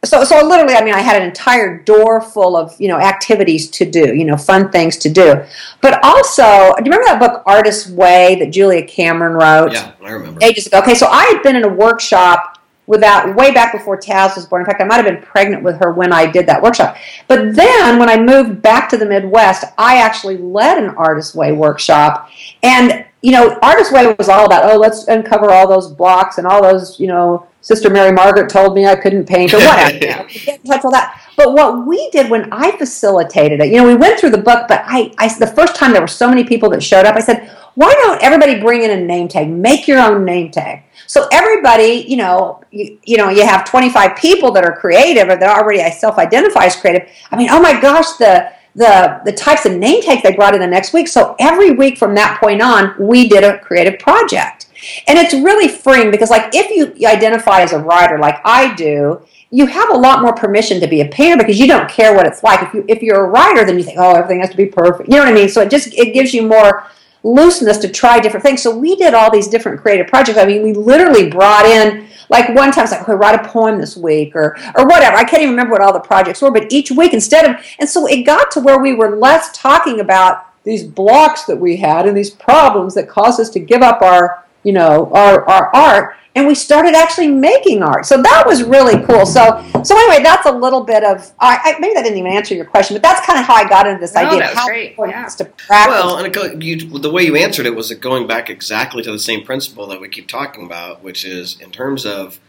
so so literally i mean i had an entire door full of you know activities to do you know fun things to do. But also do you remember that book artist's way that julia cameron wrote? Yeah i remember. Ages ago. Okay so i had been in a workshop with that way back before taz was born. In fact i might have been pregnant with her when i did that workshop. But then when i moved back to the midwest i actually led an artist's way workshop. And you know Artist way was all about oh let's uncover all those blocks and all those you know Sister Mary Margaret told me I couldn't paint or whatever. you <laughs> know, get touch with that. But what we did when I facilitated it, you know, we went through the book, but I, I the first time there were so many people that showed up, I said, why don't everybody bring in a name tag? Make your own name tag. So everybody, you know, you, you know, you have 25 people that are creative or that already I self-identify as creative. I mean, oh my gosh, the the the types of name tags they brought in the next week. So every week from that point on, we did a creative project. And it's really freeing because, like, if you identify as a writer, like I do, you have a lot more permission to be a painter because you don't care what it's like. If you if you're a writer, then you think, oh, everything has to be perfect. You know what I mean? So it just it gives you more looseness to try different things. So we did all these different creative projects. I mean, we literally brought in like one time it's like, okay, write a poem this week or or whatever. I can't even remember what all the projects were, but each week instead of and so it got to where we were less talking about these blocks that we had and these problems that caused us to give up our you know, our, our art and we started actually making art. So that was really cool. So so anyway, that's a little bit of I, I maybe that didn't even answer your question, but that's kind of how I got into this no, idea. That was how great. Yeah. to practice. Well, and it, you, the way you answered it was going back exactly to the same principle that we keep talking about, which is in terms of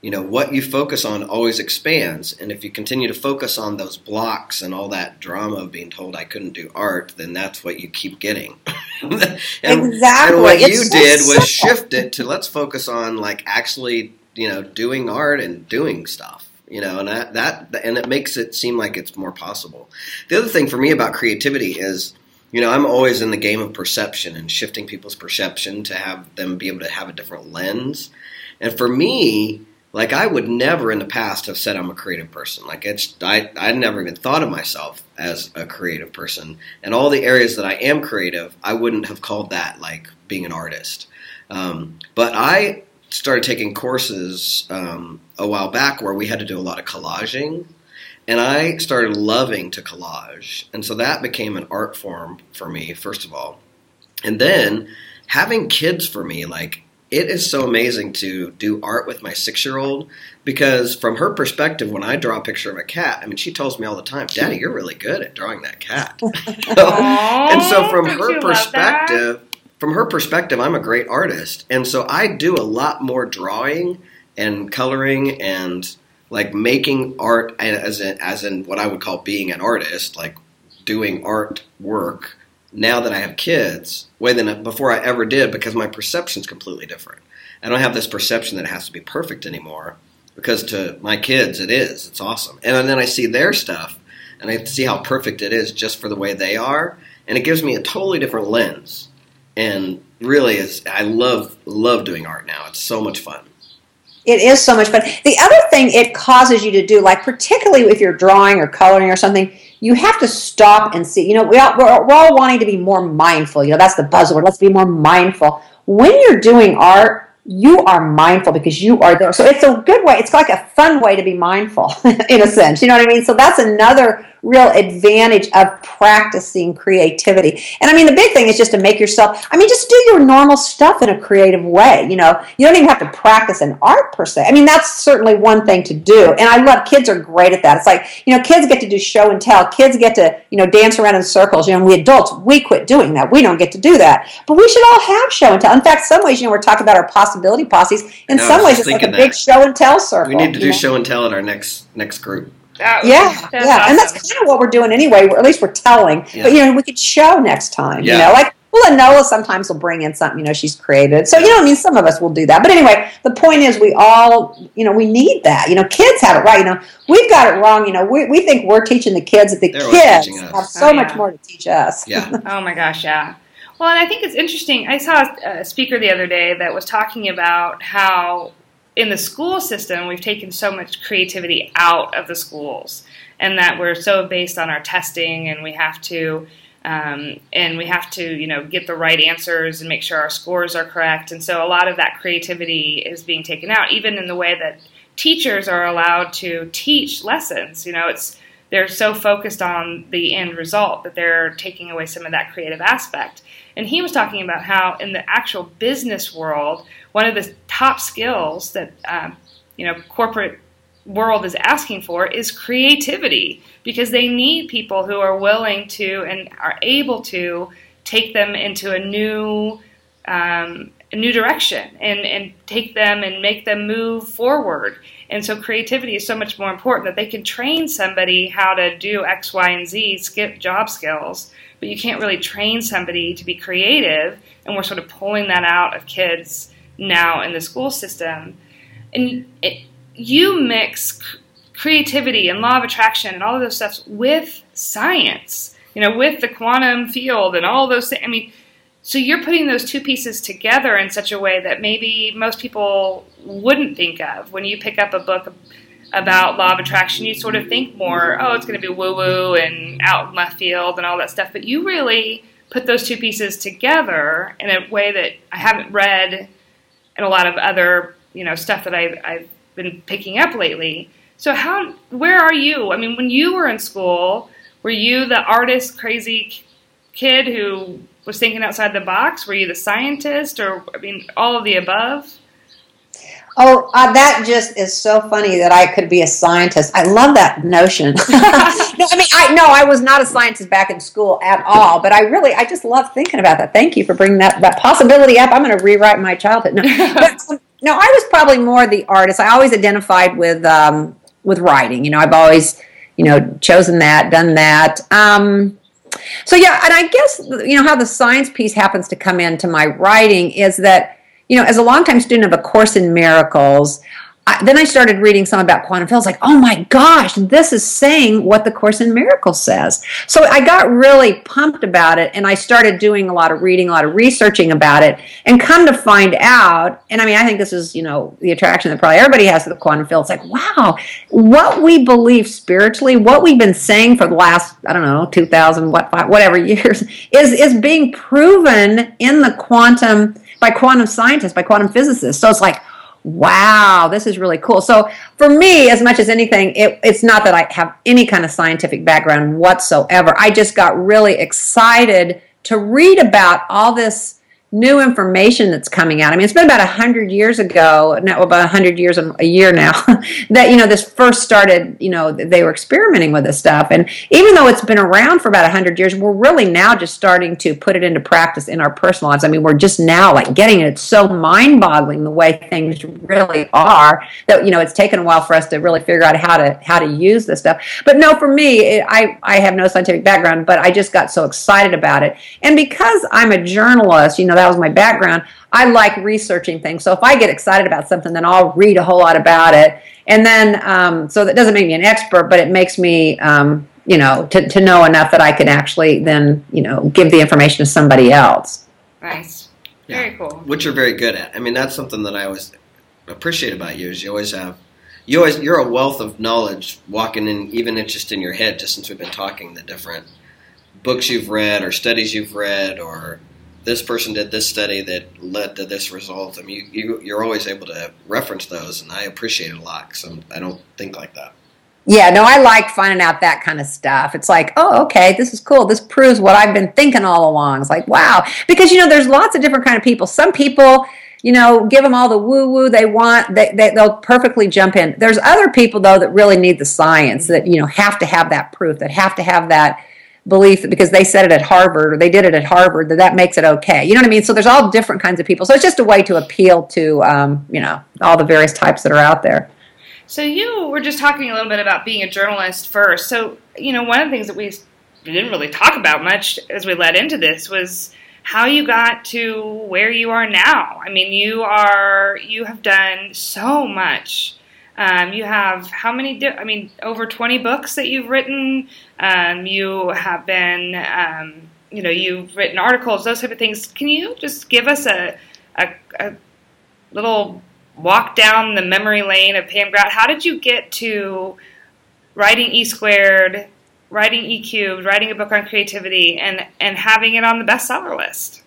you know what you focus on always expands. And if you continue to focus on those blocks and all that drama of being told i couldn't do art then that's what you keep getting. <laughs> And, exactly. and what it's you so did simple. was shift it to let's focus on like actually you know doing art and doing stuff you know and that, that and it makes it seem like it's more possible. The other thing for me about creativity is you know i'm always in the game of perception and shifting people's perception to have them be able to have a different lens. And for me like I would never in the past have said I'm a creative person. Like it's I I never even thought of myself as a creative person. And all the areas that I am creative, I wouldn't have called that like being an artist. Um, but I started taking courses um, a while back where we had to do a lot of collaging. And I started loving to collage. And so that became an art form for me, first of all. And then having kids for me, like it is so amazing to do art with my six year old because from her perspective when i draw a picture of a cat i mean she tells me all the time daddy you're really good at drawing that cat <laughs> and so from don't her you love that? perspective from her perspective i'm a great artist and so i do a lot more drawing and coloring and like making art as in, as in what i would call being an artist like doing art work now that I have kids way than before I ever did because my perception's completely different. I don't have this perception that it has to be perfect anymore because to my kids it is. It's awesome. And then I see their stuff and I see how perfect it is just for the way they are, and it gives me a totally different lens. And really, is I love love doing art now. It's so much fun. It is so much fun. The other thing it causes you to do, like particularly if you're drawing or coloring or something, you have to stop and see. You know, we all, we're, we're all wanting to be more mindful. You know, that's the buzzword. Let's be more mindful. When you're doing art, you are mindful because you are there. So it's a good way. It's like a fun way to be mindful <laughs> in a sense. You know what I mean? So that's another real advantage of practicing creativity. And I mean, the big thing is just to make yourself, I mean, just do your normal stuff in a creative way. You know, you don't even have to practice an art per se. I mean, that's certainly one thing to do. And I love kids are great at that. It's like, you know, kids get to do show and tell. Kids get to, you know, dance around in circles. You know, we adults, we quit doing that. We don't get to do that. But we should all have show and tell. In fact, some ways, you know, we're talking about our possibility posses. In some ways, it's like a thinking big show and tell circle. We need to do know? show and tell at our next next group. That- Yeah, that's yeah, and that's kind of what we're doing anyway. Or at least we're telling, Yeah. but you know, we could show next time. You know, like well, Noah sometimes will bring in something you know she's created. So you know, I mean, some of us will do that. But anyway, the point is, we all you know we need that. You know, kids have it right. You know, we've got it wrong. You know, we, we think we're teaching the kids that the They're always kids have so Oh, much more to teach us. Yeah. <laughs> Oh my gosh, yeah. Well, and I think it's interesting. I saw a speaker the other day that was talking about how in the school system we've taken so much creativity out of the schools, and that we're so based on our testing, and we have to. Um, and we have to, you know, get the right answers and make sure our scores are correct. And so a lot of that creativity is being taken out, even in the way that teachers are allowed to teach lessons. You know, it's they're so focused on the end result that they're taking away some of that creative aspect. And he was talking about how in the actual business world, one of the top skills that um, you know corporate world is asking for is creativity because they need people who are willing to and are able to take them into a new um, a new direction and, and take them and make them move forward. And so creativity is so much more important that they can train somebody how to do X, Y, and Z skip job skills, but you can't really train somebody to be creative. And we're sort of pulling that out of kids now in the school system. And it, you mix creativity and law of attraction and all of those stuff with science, you know, with the quantum field and all those things. I mean, so you're putting those two pieces together in such a way that maybe most people wouldn't think of. When you pick up a book about law of attraction, you sort of think more, oh, it's going to be woo woo and out in left field and all that stuff. But you really put those two pieces together in a way that I haven't read in a lot of other, you know, stuff that I've, I've been picking up lately. So how, where are you? I mean, when you were in school, were you the artist, crazy kid who was thinking outside the box? Were you the scientist, or I mean, all of the above? Oh, uh, that just is so funny that I could be a scientist. I love that notion. <laughs> I mean, I no, I was not a scientist back in school at all, but I really, I just love thinking about that. Thank you for bringing that that possibility up. I'm going to rewrite my childhood. No, <laughs> but, um, no, I was probably more the artist. I always identified with um, with writing. You know, I've always, you know, chosen that, done that. Um, so yeah, and I guess you know how the science piece happens to come into my writing is that you know, as a longtime student of A Course in Miracles, I, then I started reading some about quantum fields. Like, oh my gosh, this is saying what the Course in Miracles says. So I got really pumped about it, and I started doing a lot of reading, a lot of researching about it, and come to find out. And I mean, I think this is you know the attraction that probably everybody has to the quantum field. It's like, wow, what we believe spiritually, what we've been saying for the last I don't know two thousand what whatever years <laughs> is is being proven in the quantum by quantum scientists, by quantum physicists. So it's like, wow, this is really cool. So for me, as much as anything, it, it's not that I have any kind of scientific background whatsoever. I just got really excited to read about all this new information that's coming out. I mean, it's been about 100 years ago, now about 100 years a year now, <laughs> that, you know, this first started, you know, they were experimenting with this stuff. And even though it's been around for about 100 years, we're really now just starting to put it into practice in our personal lives. I mean, we're just now like getting it. It's so mind boggling the way things really are that, you know, it's taken a while for us to really figure out how to, how to use this stuff. But no, for me, it, I, I have no scientific background, but I just got so excited about it. And because I'm a journalist, you know, that was my background. I like researching things. So if I get excited about something, then I'll read a whole lot about it. And then, um, so that doesn't make me an expert, but it makes me, um, you know, to, to know enough that I can actually then, you know, give the information to somebody else. Nice. Very cool. Which you're very good at. I mean, that's something that I always appreciate about you is you always have you always you're a wealth of knowledge walking in even it's just in your head just since we've been talking the different books you've read or studies you've read or this person did this study that led to this result. I mean, you, you are always able to reference those, and I appreciate it a lot because I don't think like that. Yeah, no, I like finding out that kind of stuff. It's like, oh, okay, this is cool. This proves what I've been thinking all along. It's like, wow, because you know, there's lots of different kind of people. Some people you know, give them all the woo woo they want. They, they, they'll perfectly jump in. There's other people, though, that really need the science, that, you know, have to have that proof, that have to have that belief that because they said it at Harvard or they did it at Harvard, that that makes it okay. You know what I mean? So there's all different kinds of people. So it's just a way to appeal to, um, you know, all the various types that are out there. So you were just talking a little bit about being a journalist first. So, you know, one of the things that we didn't really talk about much as we led into this was how you got to where you are now. I mean, you are you have done so much. Um, you have how many? Di- I mean, over twenty books that you've written. Um, you have been, um, you know, you've written articles, those type of things. Can you just give us a, a, a little walk down the memory lane of Pam Grout? How did you get to writing E squared writing E cubed, writing a book on creativity, and and having it on the bestseller list?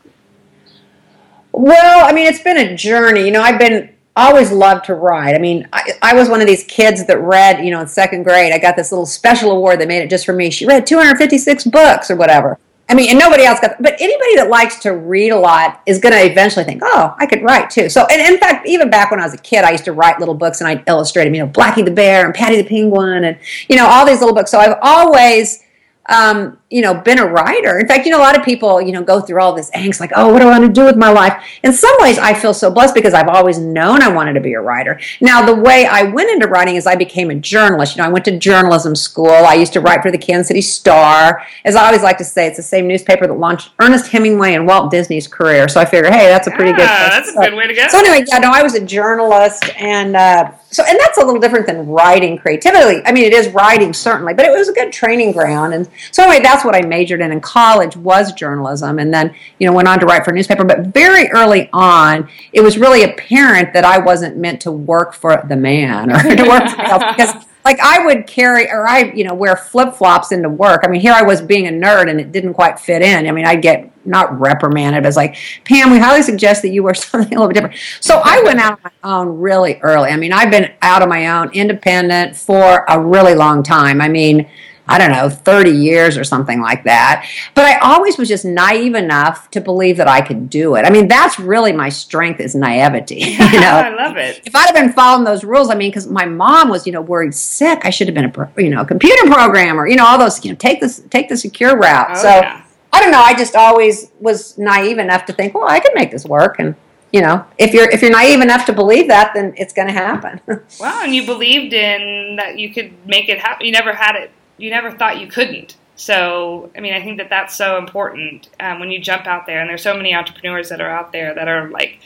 Well, I mean, it's been a journey. You know, I've been always loved to write. I mean, I, I, was one of these kids that read, you know, in second grade. I got this little special award that made it just for me. She read 256 books or whatever. I mean, and nobody else got, but anybody that likes to read a lot is going to eventually think, oh, I could write too. So, and in fact, even back when I was a kid, I used to write little books and I'd illustrate them, you know, Blackie the Bear and Patty the Penguin and, you know, all these little books. So I've always, um, you know, been a writer. In fact, you know, a lot of people, you know, go through all this angst, like, oh, what do I want to do with my life? In some ways, I feel so blessed because I've always known I wanted to be a writer. Now, the way I went into writing is I became a journalist. You know, I went to journalism school. I used to write for the Kansas City Star. As I always like to say, it's the same newspaper that launched Ernest Hemingway and Walt Disney's career. So I figure, hey, that's a pretty yeah, good. That's a good way to go. So anyway, yeah, no, I was a journalist and. Uh, so and that's a little different than writing creativity i mean it is writing certainly but it was a good training ground and so anyway that's what i majored in in college was journalism and then you know went on to write for a newspaper but very early on it was really apparent that i wasn't meant to work for the man or <laughs> to work for else because like I would carry or I, you know, wear flip flops into work. I mean, here I was being a nerd and it didn't quite fit in. I mean, I'd get not reprimanded, but it's like, Pam, we highly suggest that you wear <laughs> something a little bit different. So I went out on my own really early. I mean, I've been out on my own, independent for a really long time. I mean, I don't know, 30 years or something like that. But I always was just naive enough to believe that I could do it. I mean, that's really my strength is naivety. <laughs> You <laughs> know, I love it. If I'd have been following those rules, I mean, because my mom was, you know, worried sick, I should have been a, you know, computer programmer. You know, all those, you know, take this, take the secure route. Oh, so yeah. I don't know. I just always was naive enough to think, well, I can make this work, and you know, if you're if you're naive enough to believe that, then it's going to happen. <laughs> Well, and you believed in that you could make it happen. You never had it you never thought you couldn't. So, I mean, I think that that's so important um, when you jump out there. And there's so many entrepreneurs that are out there that are like,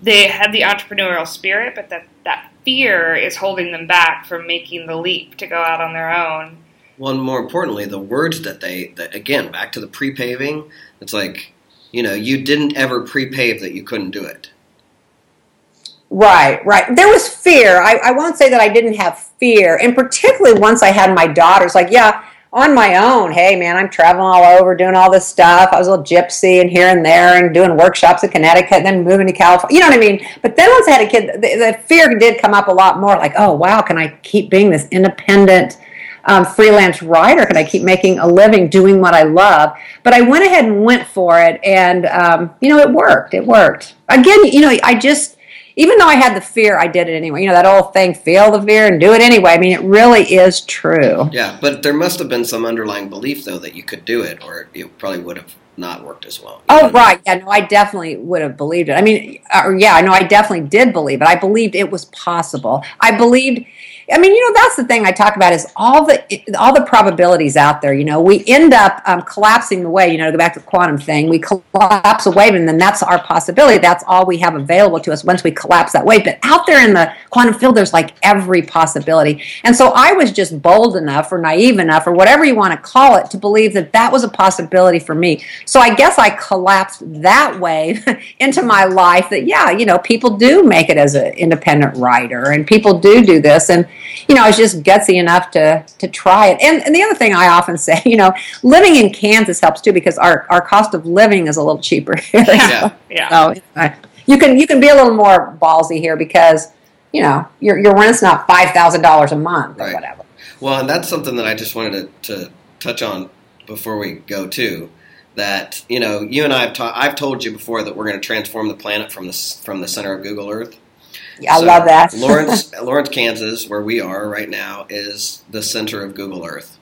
they have the entrepreneurial spirit, but that, that fear is holding them back from making the leap to go out on their own. Well, and more importantly, the words that they, that again, back to the pre paving, it's like, you know, you didn't ever pre pave that you couldn't do it. Right, right. There was fear. I, I won't say that I didn't have fear. And particularly once I had my daughters, like, yeah, on my own. Hey, man, I'm traveling all over doing all this stuff. I was a little gypsy and here and there and doing workshops in Connecticut then moving to California. You know what I mean? But then once I had a kid, the, the fear did come up a lot more like, oh, wow, can I keep being this independent? Um, freelance writer? Can I keep making a living doing what I love? But I went ahead and went for it, and um, you know, it worked. It worked. Again, you know, I just even though I had the fear, I did it anyway. You know, that old thing, feel the fear and do it anyway. I mean, it really is true. Yeah, but there must have been some underlying belief, though, that you could do it, or it probably would have not worked as well. Oh, right. Yeah, no, I definitely would have believed it. I mean, uh, yeah, I know I definitely did believe it. I believed it was possible. I believed I mean, you know, that's the thing I talk about is all the all the probabilities out there. You know, we end up um, collapsing the wave. You know, to go back to the quantum thing, we collapse a wave, and then that's our possibility. That's all we have available to us once we collapse that wave. But out there in the quantum field, there's like every possibility. And so I was just bold enough, or naive enough, or whatever you want to call it, to believe that that was a possibility for me. So I guess I collapsed that wave <laughs> into my life. That yeah, you know, people do make it as an independent writer, and people do do this, and you know, I was just gutsy enough to to try it. And, and the other thing I often <laughs> say, you know, living in Kansas helps too because our, our cost of living is a little cheaper <laughs> here. Yeah, yeah. So uh, you can you can be a little more ballsy here because you know your your rent's not five thousand dollars a month or whatever. Well, and that's something that I just wanted to, to touch on before we go too. That you know, you and I have ta- I've told you before that we're going to transform the planet from the from the center of Google Earth I so love that. <laughs> Lawrence, Lawrence, Kansas, where we are right now, is the center of Google Earth.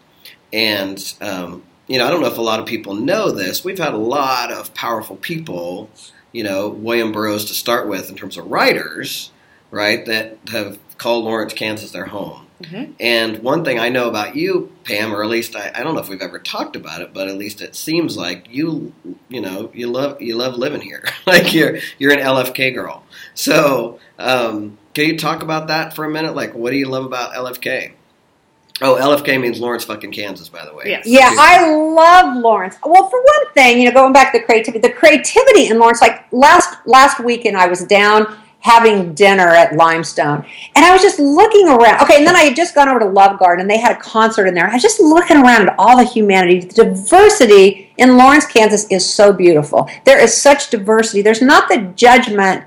And, um, you know, I don't know if a lot of people know this. We've had a lot of powerful people, you know, William Burroughs to start with in terms of writers, right, that have called Lawrence, Kansas their home. Mm-hmm. And one thing I know about you, Pam, or at least I, I, don't know if we've ever talked about it, but at least it seems like you, you know, you love you love living here. <laughs> like you're you're an LFK girl. So um, can you talk about that for a minute? Like, what do you love about LFK? Oh, LFK means Lawrence fucking Kansas, by the way. Yes. Yeah, I love Lawrence. Well, for one thing, you know, going back to the creativity, the creativity in Lawrence, like last last weekend I was down having dinner at Limestone. And I was just looking around. Okay, and then I had just gone over to Love Garden and they had a concert in there. I was just looking around at all the humanity. The diversity in Lawrence, Kansas is so beautiful. There is such diversity. There's not the judgment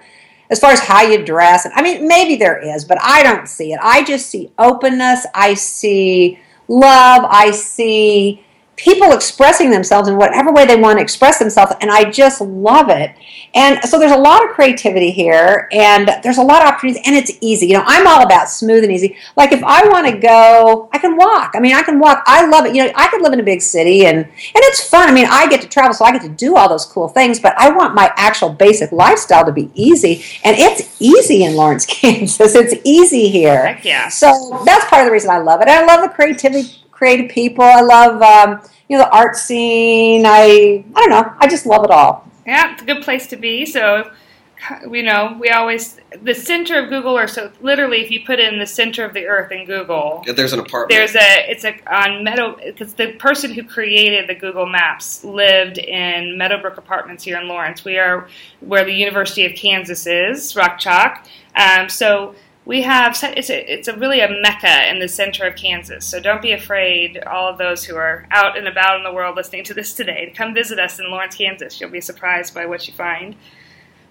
as far as how you dress. I mean, maybe there is, but I don't see it. I just see openness. I see love. I see people expressing themselves in whatever way they want to express themselves and i just love it. And so there's a lot of creativity here and there's a lot of opportunities and it's easy. You know i'm all about smooth and easy. Like if i want to go i can walk. I mean i can walk. I love it. You know i could live in a big city and and it's fun. I mean i get to travel so i get to do all those cool things but i want my actual basic lifestyle to be easy and it's easy in lawrence <laughs> kansas. It's easy here. Heck yeah. so that's part of the reason i love it. I love the creativity creative people. I love um, you know the art scene. I I don't know. I just love it all. Yeah, it's a good place to be. So you know, we always the center of Google Earth. So literally, if you put in the center of the Earth in Google, yeah, there's an apartment. There's a it's a on Meadow because the person who created the Google Maps lived in Meadowbrook Apartments here in Lawrence. We are where the University of Kansas is, Rock Chalk. Um, so we have it's a, it's a really a mecca in the center of Kansas. So don't be afraid, all of those who are out and about in the world listening to this today, to come visit us in Lawrence, Kansas. You'll be surprised by what you find.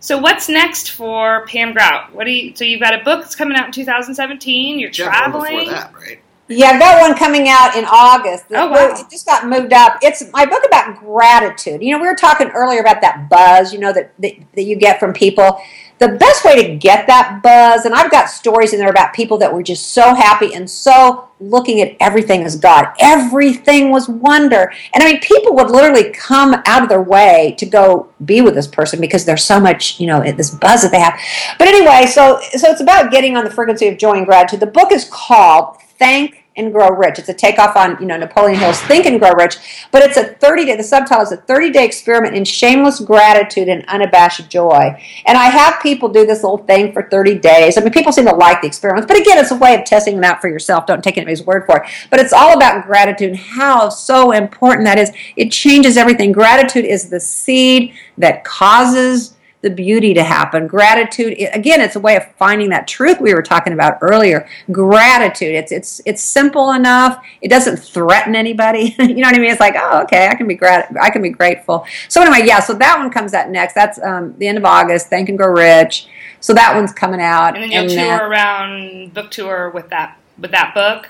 So what's next for Pam Grout? What do you? So you've got a book that's coming out in 2017. You're yeah, traveling. That, right? Yeah, I've got one coming out in August. Oh, wow. It just got moved up. It's my book about gratitude. You know, we were talking earlier about that buzz, you know, that, that, that you get from people the best way to get that buzz, and I've got stories in there about people that were just so happy and so looking at everything as God. Everything was wonder. And I mean, people would literally come out of their way to go be with this person because there's so much, you know, this buzz that they have. But anyway, so so it's about getting on the frequency of joy and gratitude. The book is called Thank and Grow Rich. It's a takeoff on, you know, Napoleon Hill's Think and Grow Rich, but it's a 30 day, the subtitle is a 30 day experiment in shameless gratitude and unabashed joy. And I have people do this little thing for 30 days. I mean, people seem to like the experiments, but again, it's a way of testing them out for yourself. Don't take anybody's word for it. But it's all about gratitude and how so important that is. It changes everything. Gratitude is the seed that causes the beauty to happen. Gratitude, again, it's a way of finding that truth we were talking about earlier. Gratitude, it's it's it's simple enough. It doesn't threaten anybody. <laughs> you know what I mean? It's like, oh, okay, I can be grat, I can be grateful. So anyway, yeah. So that one comes out next. That's um, the end of August. Thank and Grow Rich. So that one's coming out. And then you'll and tour around book tour with that with that book.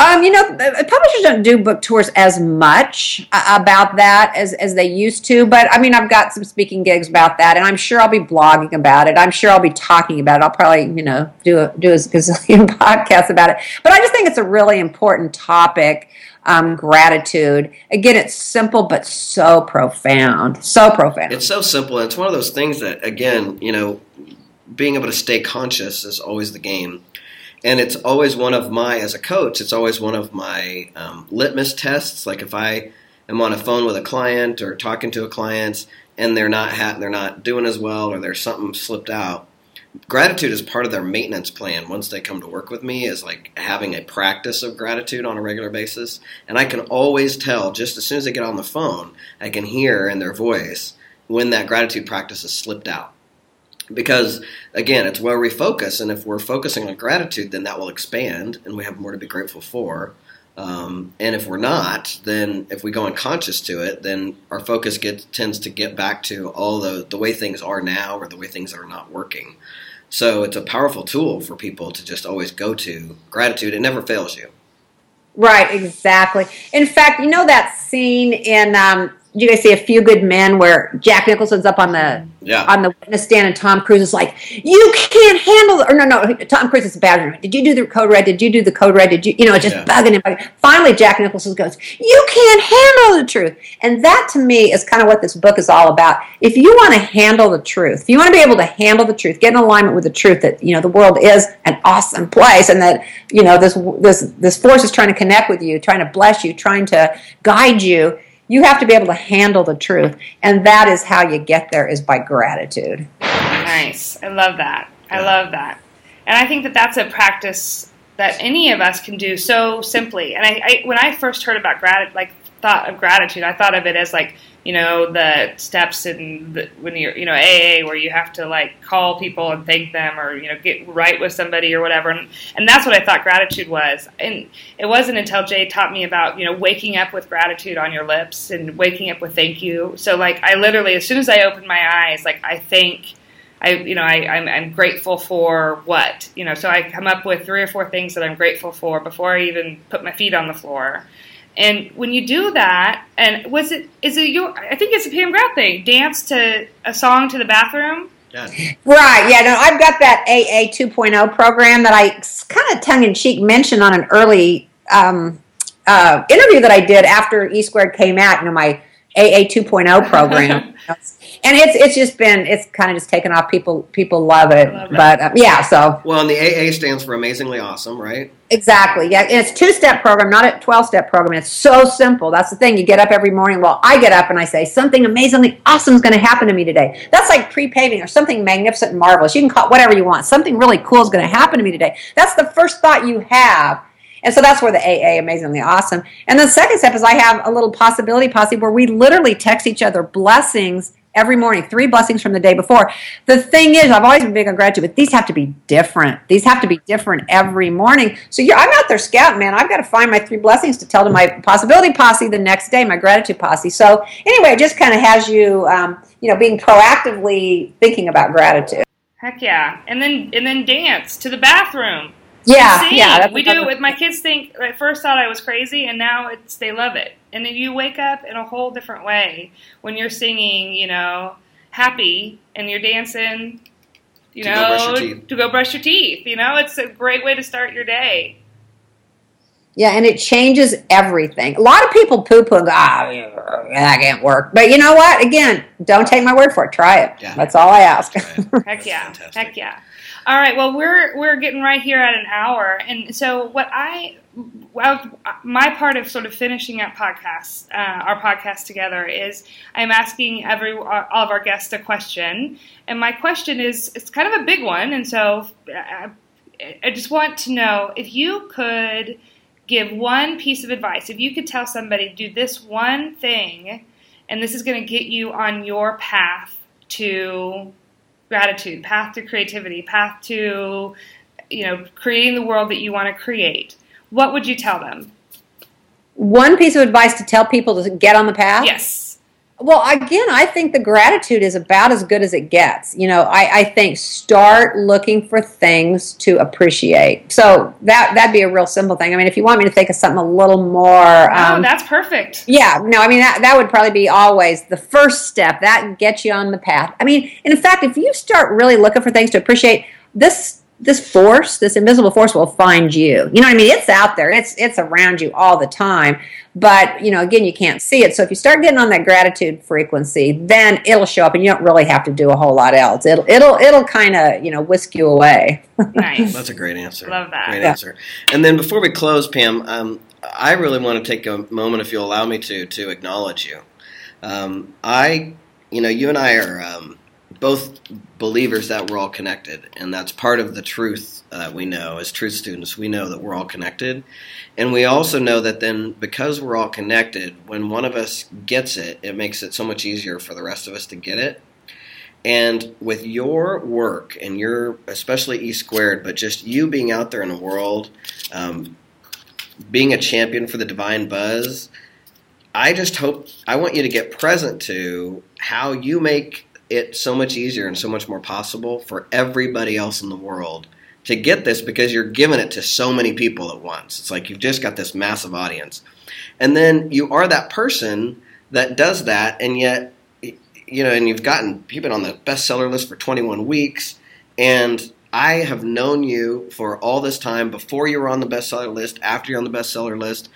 Um, you know, uh, publishers don't do book tours as much uh, about that as, as they used to, but I mean, I've got some speaking gigs about that, and I'm sure I'll be blogging about it. I'm sure I'll be talking about it. I'll probably, you know, do a, do a gazillion <laughs> podcasts about it. But I just think it's a really important topic. Um, gratitude. Again, it's simple but so profound. So profound. It's so simple. It's one of those things that, again, you know, being able to stay conscious is always the game and it's always one of my as a coach it's always one of my um, litmus tests. Like if i am on a phone with a client or talking to a client and they're not ha- they're not doing as well or there's something slipped out gratitude is part of their maintenance plan once they come to work with me is like having a practice of gratitude on a regular basis. And i can always tell just as soon as they get on the phone i can hear in their voice when that gratitude practice has slipped out because again it's where we focus and if we're focusing on gratitude then that will expand and we have more to be grateful for. Um, and if we're not then if we go unconscious to it then our focus gets tends to get back to all the, the way things are now or the way things are not working. So it's a powerful tool for people to just always go to gratitude. It never fails you. Right exactly. In fact you know that scene in um, you guys see a few good men where Jack Nicholson's up on the yeah. on the witness stand and Tom Cruise is like, "You can't handle," the, or no, no, Tom Cruise is bad. Did you do the code red? Did you do the code red? Did you, you know, just yeah. bugging him. Finally, Jack Nicholson goes, "You can't handle the truth," and that to me is kind of what this book is all about. If you want to handle the truth, if you want to be able to handle the truth, get in alignment with the truth that you know the world is an awesome place, and that you know this this this force is trying to connect with you, trying to bless you, trying to guide you you have to be able to handle the truth and that is how you get there is by gratitude. Nice. I love that. I love that. And i think that that's a practice that any of us can do so simply. And i, I when i first heard about gratitude like thought of gratitude. I thought of it as like you know the steps in the, when you're you know AA where you have to like call people and thank them or you know get right with somebody or whatever. And, and that's what I thought gratitude was. And it wasn't until Jay taught me about you know waking up with gratitude on your lips and waking up with thank you. So like I literally as soon as I open my eyes like I thank I you know I I'm, I'm grateful for what you know. So I come up with three or four things that I'm grateful for before I even put my feet on the floor and when you do that, and was it is it your? I think it's a Pam Grout thing. Dance to a song to the bathroom. Yeah. Right. Yeah. No, I've got that AA 2.0 program that I kind of tongue in cheek mentioned on an early um, uh, interview that I did after E Squared came out. You know, my AA 2.0 program. <laughs> and it's it's just been it's kind of just taken off. People people love it, love but uh, yeah. So well, and the AA stands for amazingly awesome, right? Exactly. Yeah, and it's two step program, not a twelve step program. It's so simple. That's the thing. You get up every morning. Well, I get up and I say something amazingly awesome is going to happen to me today. That's like pre paving or something magnificent and marvelous. You can call it whatever you want. Something really cool is going to happen to me today. That's the first thought you have. And so that's where the AA amazingly awesome. And the second step is I have a little possibility posse where we literally text each other blessings every morning, three blessings from the day before. The thing is, I've always been big on gratitude, but these have to be different. These have to be different every morning. So I'm out there scouting, man. I've got to find my three blessings to tell to my possibility posse the next day, my gratitude posse. So anyway, it just kind of has you, um, you know, being proactively thinking about gratitude. Heck yeah, and then and then dance to the bathroom. Yeah, yeah. we do. With my kids, think at first thought I was crazy, and now it's they love it. And then you wake up in a whole different way when you're singing, you know, happy, and you're dancing, you to know, go to go brush your teeth. You know, it's a great way to start your day. Yeah, and it changes everything. A lot of people poo poo and go, ah, oh, that can't work. But you know what? Again, don't take my word for it. Try it. Yeah. That's all I ask. Heck yeah. Fantastic. Heck yeah. All right. Well, we're we're getting right here at an hour, and so what I well, my part of sort of finishing up podcasts, uh, our podcast together, is I'm asking every all of our guests a question, and my question is it's kind of a big one, and so I, uh, I just want to know if you could give one piece of advice, if you could tell somebody do this one thing, and this is going to get you on your path to gratitude, path to creativity, path to you know creating the world that you want to create, what would you tell them? One piece of advice to tell people to get on the path. Yes. Well, again, I think the gratitude is about as good as it gets. You know, I, I think start looking for things to appreciate. So that that'd be a real simple thing. I mean, if you want me to think of something a little more, um, oh, that's perfect. Yeah, no, I mean that that would probably be always the first step. That gets you on the path. I mean, in fact, if you start really looking for things to appreciate, this this force, this invisible force will find you. You know what I mean? It's out there. It's it's around you all the time. But, you know, again, you can't see it. So if you start getting on that gratitude frequency, then it'll show up and you don't really have to do a whole lot else. It'll it'll it'll kind of, you know, whisk you away. <laughs> Nice. That's a great answer. Love that. Great yeah. answer. And then before we close, Pam, um, I really want to take a moment, if you'll allow me to, to acknowledge you. Um, I, you know, you and I are um, both believers that we're all connected, and that's part of the truth that we know as truth students. We know that we're all connected, and we also know that then because we're all connected, when one of us gets it, it makes it so much easier for the rest of us to get it. And with your work and your, especially E squared, but just you being out there in the world, um, being a champion for the divine buzz, I just hope I want you to get present to how you make it so much easier and so much more possible for everybody else in the world to get this because you're giving it to so many people at once. It's like you've just got this massive audience. And then you are that person that does that, and yet, you know, and you've gotten, you've been on the bestseller list for 21 weeks, and I have known you for all this time before you were on the bestseller list, after you're on the bestseller list,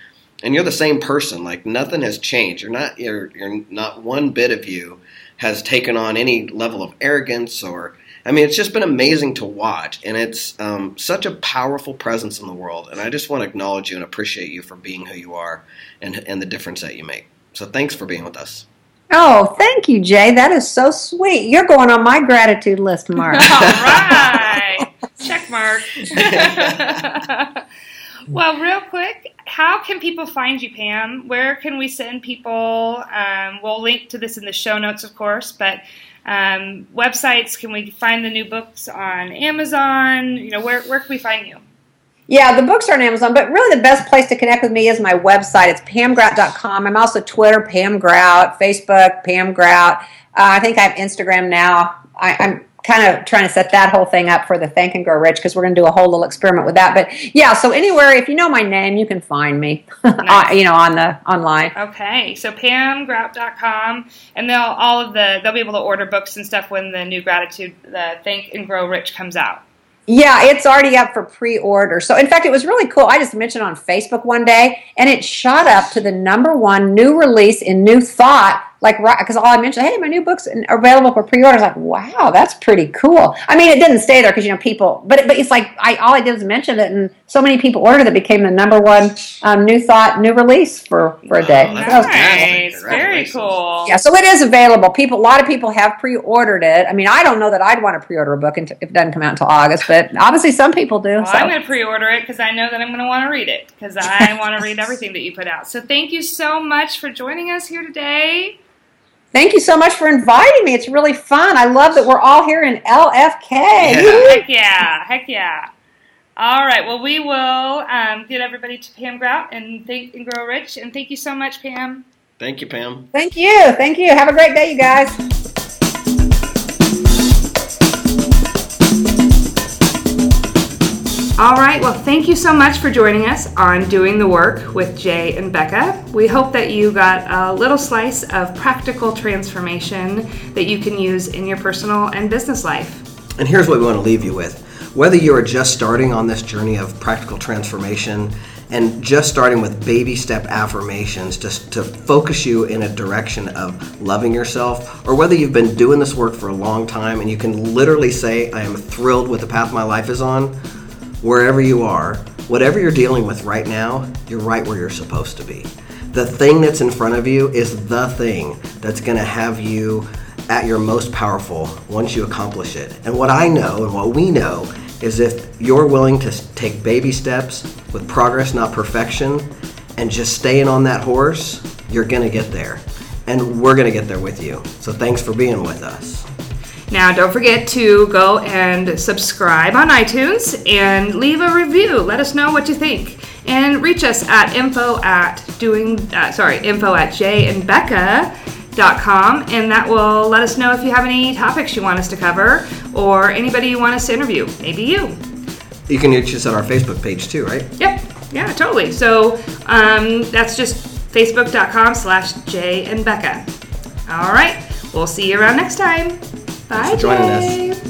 and you're the same person. Like nothing has changed. You're not, you're, you're not one bit of you has taken on any level of arrogance or I mean, it's just been amazing to watch, and it's um, such a powerful presence in the world. And I just want to acknowledge you and appreciate you for being who you are and and the difference that you make. So thanks for being with us. Oh, thank you, Jay. That is so sweet. You're going on my gratitude list, Mark. <laughs> All <laughs> right, check mark. <laughs> well, real quick, how can people find you, Pam? Where can we send people? Um, we'll link to this in the show notes, of course, but um, websites, can we find the new books on Amazon? You know, where, where can we find you? Yeah, the books are on Amazon, but really the best place to connect with me is my website. It's pamgrout.com. I'm also Twitter, Pam Grout, Facebook, Pam Grout. Uh, I think I have Instagram now. I, am kind of trying to set that whole thing up for the Thank and Grow Rich because we're going to do a whole little experiment with that. But yeah, so anywhere if you know my name, you can find me. <laughs> Nice. uh, you know, on the online. Okay, so pamgrout.com, and they'll all of the they'll be able to order books and stuff when the new gratitude, the Thank and Grow Rich comes out. Yeah, it's already up for pre-order. So in fact, it was really cool. I just mentioned on Facebook one day, and it shot up to the number one new release in New Thought like right because all I mentioned, hey, my new book's are available for pre-order. I was like, wow, that's pretty cool. I mean, it didn't stay there because you know people, but it, but it's like I all I did was mention it, and so many people ordered it became the number one um, new thought new release for for a day. Oh, that's nice, very cool. Yeah, so it is available. People, a lot of people have pre-ordered it. I mean, I don't know that I'd want to pre-order a book if it doesn't come out until August, but obviously some people do. Well, so. I'm going to pre-order it because I know that I'm going to want to read it because I want to read everything that you put out. So thank you so much for joining us here today. Thank you so much for inviting me. It's really fun. I love that we're all here in LFK. Yeah. heck yeah. Heck yeah. All right. Well, we will um, get everybody to Pam Grout and thank and grow rich. And thank you so much, Pam. Thank you, Pam. Thank you. Thank you. Have a great day, you guys. All right, well, thank you so much for joining us on Doing the Work with Jay and Becca. We hope that you got a little slice of practical transformation that you can use in your personal and business life. And here's what we want to leave you with. Whether you are just starting on this journey of practical transformation and just starting with baby step affirmations just to focus you in a direction of loving yourself, or whether you've been doing this work for a long time and you can literally say, I am thrilled with the path my life is on wherever you are, whatever you're dealing with right now, you're right where you're supposed to be. The thing that's in front of you is the thing that's going to have you at your most powerful once you accomplish it. And what I know and what we know is if you're willing to take baby steps with progress, not perfection, and just staying on that horse, you're going to get there. And we're going to get there with you. So thanks for being with us. Now, don't forget to go and subscribe on iTunes and leave a review. Let us know what you think. And reach us at info at doing, uh, sorry, info at Jay and Becca com, and that will let us know if you have any topics you want us to cover or anybody you want us to interview. Maybe you. You can reach us at our Facebook page too, right? Yep. Yeah, totally. So um, that's just facebook.com slash Jay and Becca. All right. We'll see you around next time. Bye. for joining us. Jay.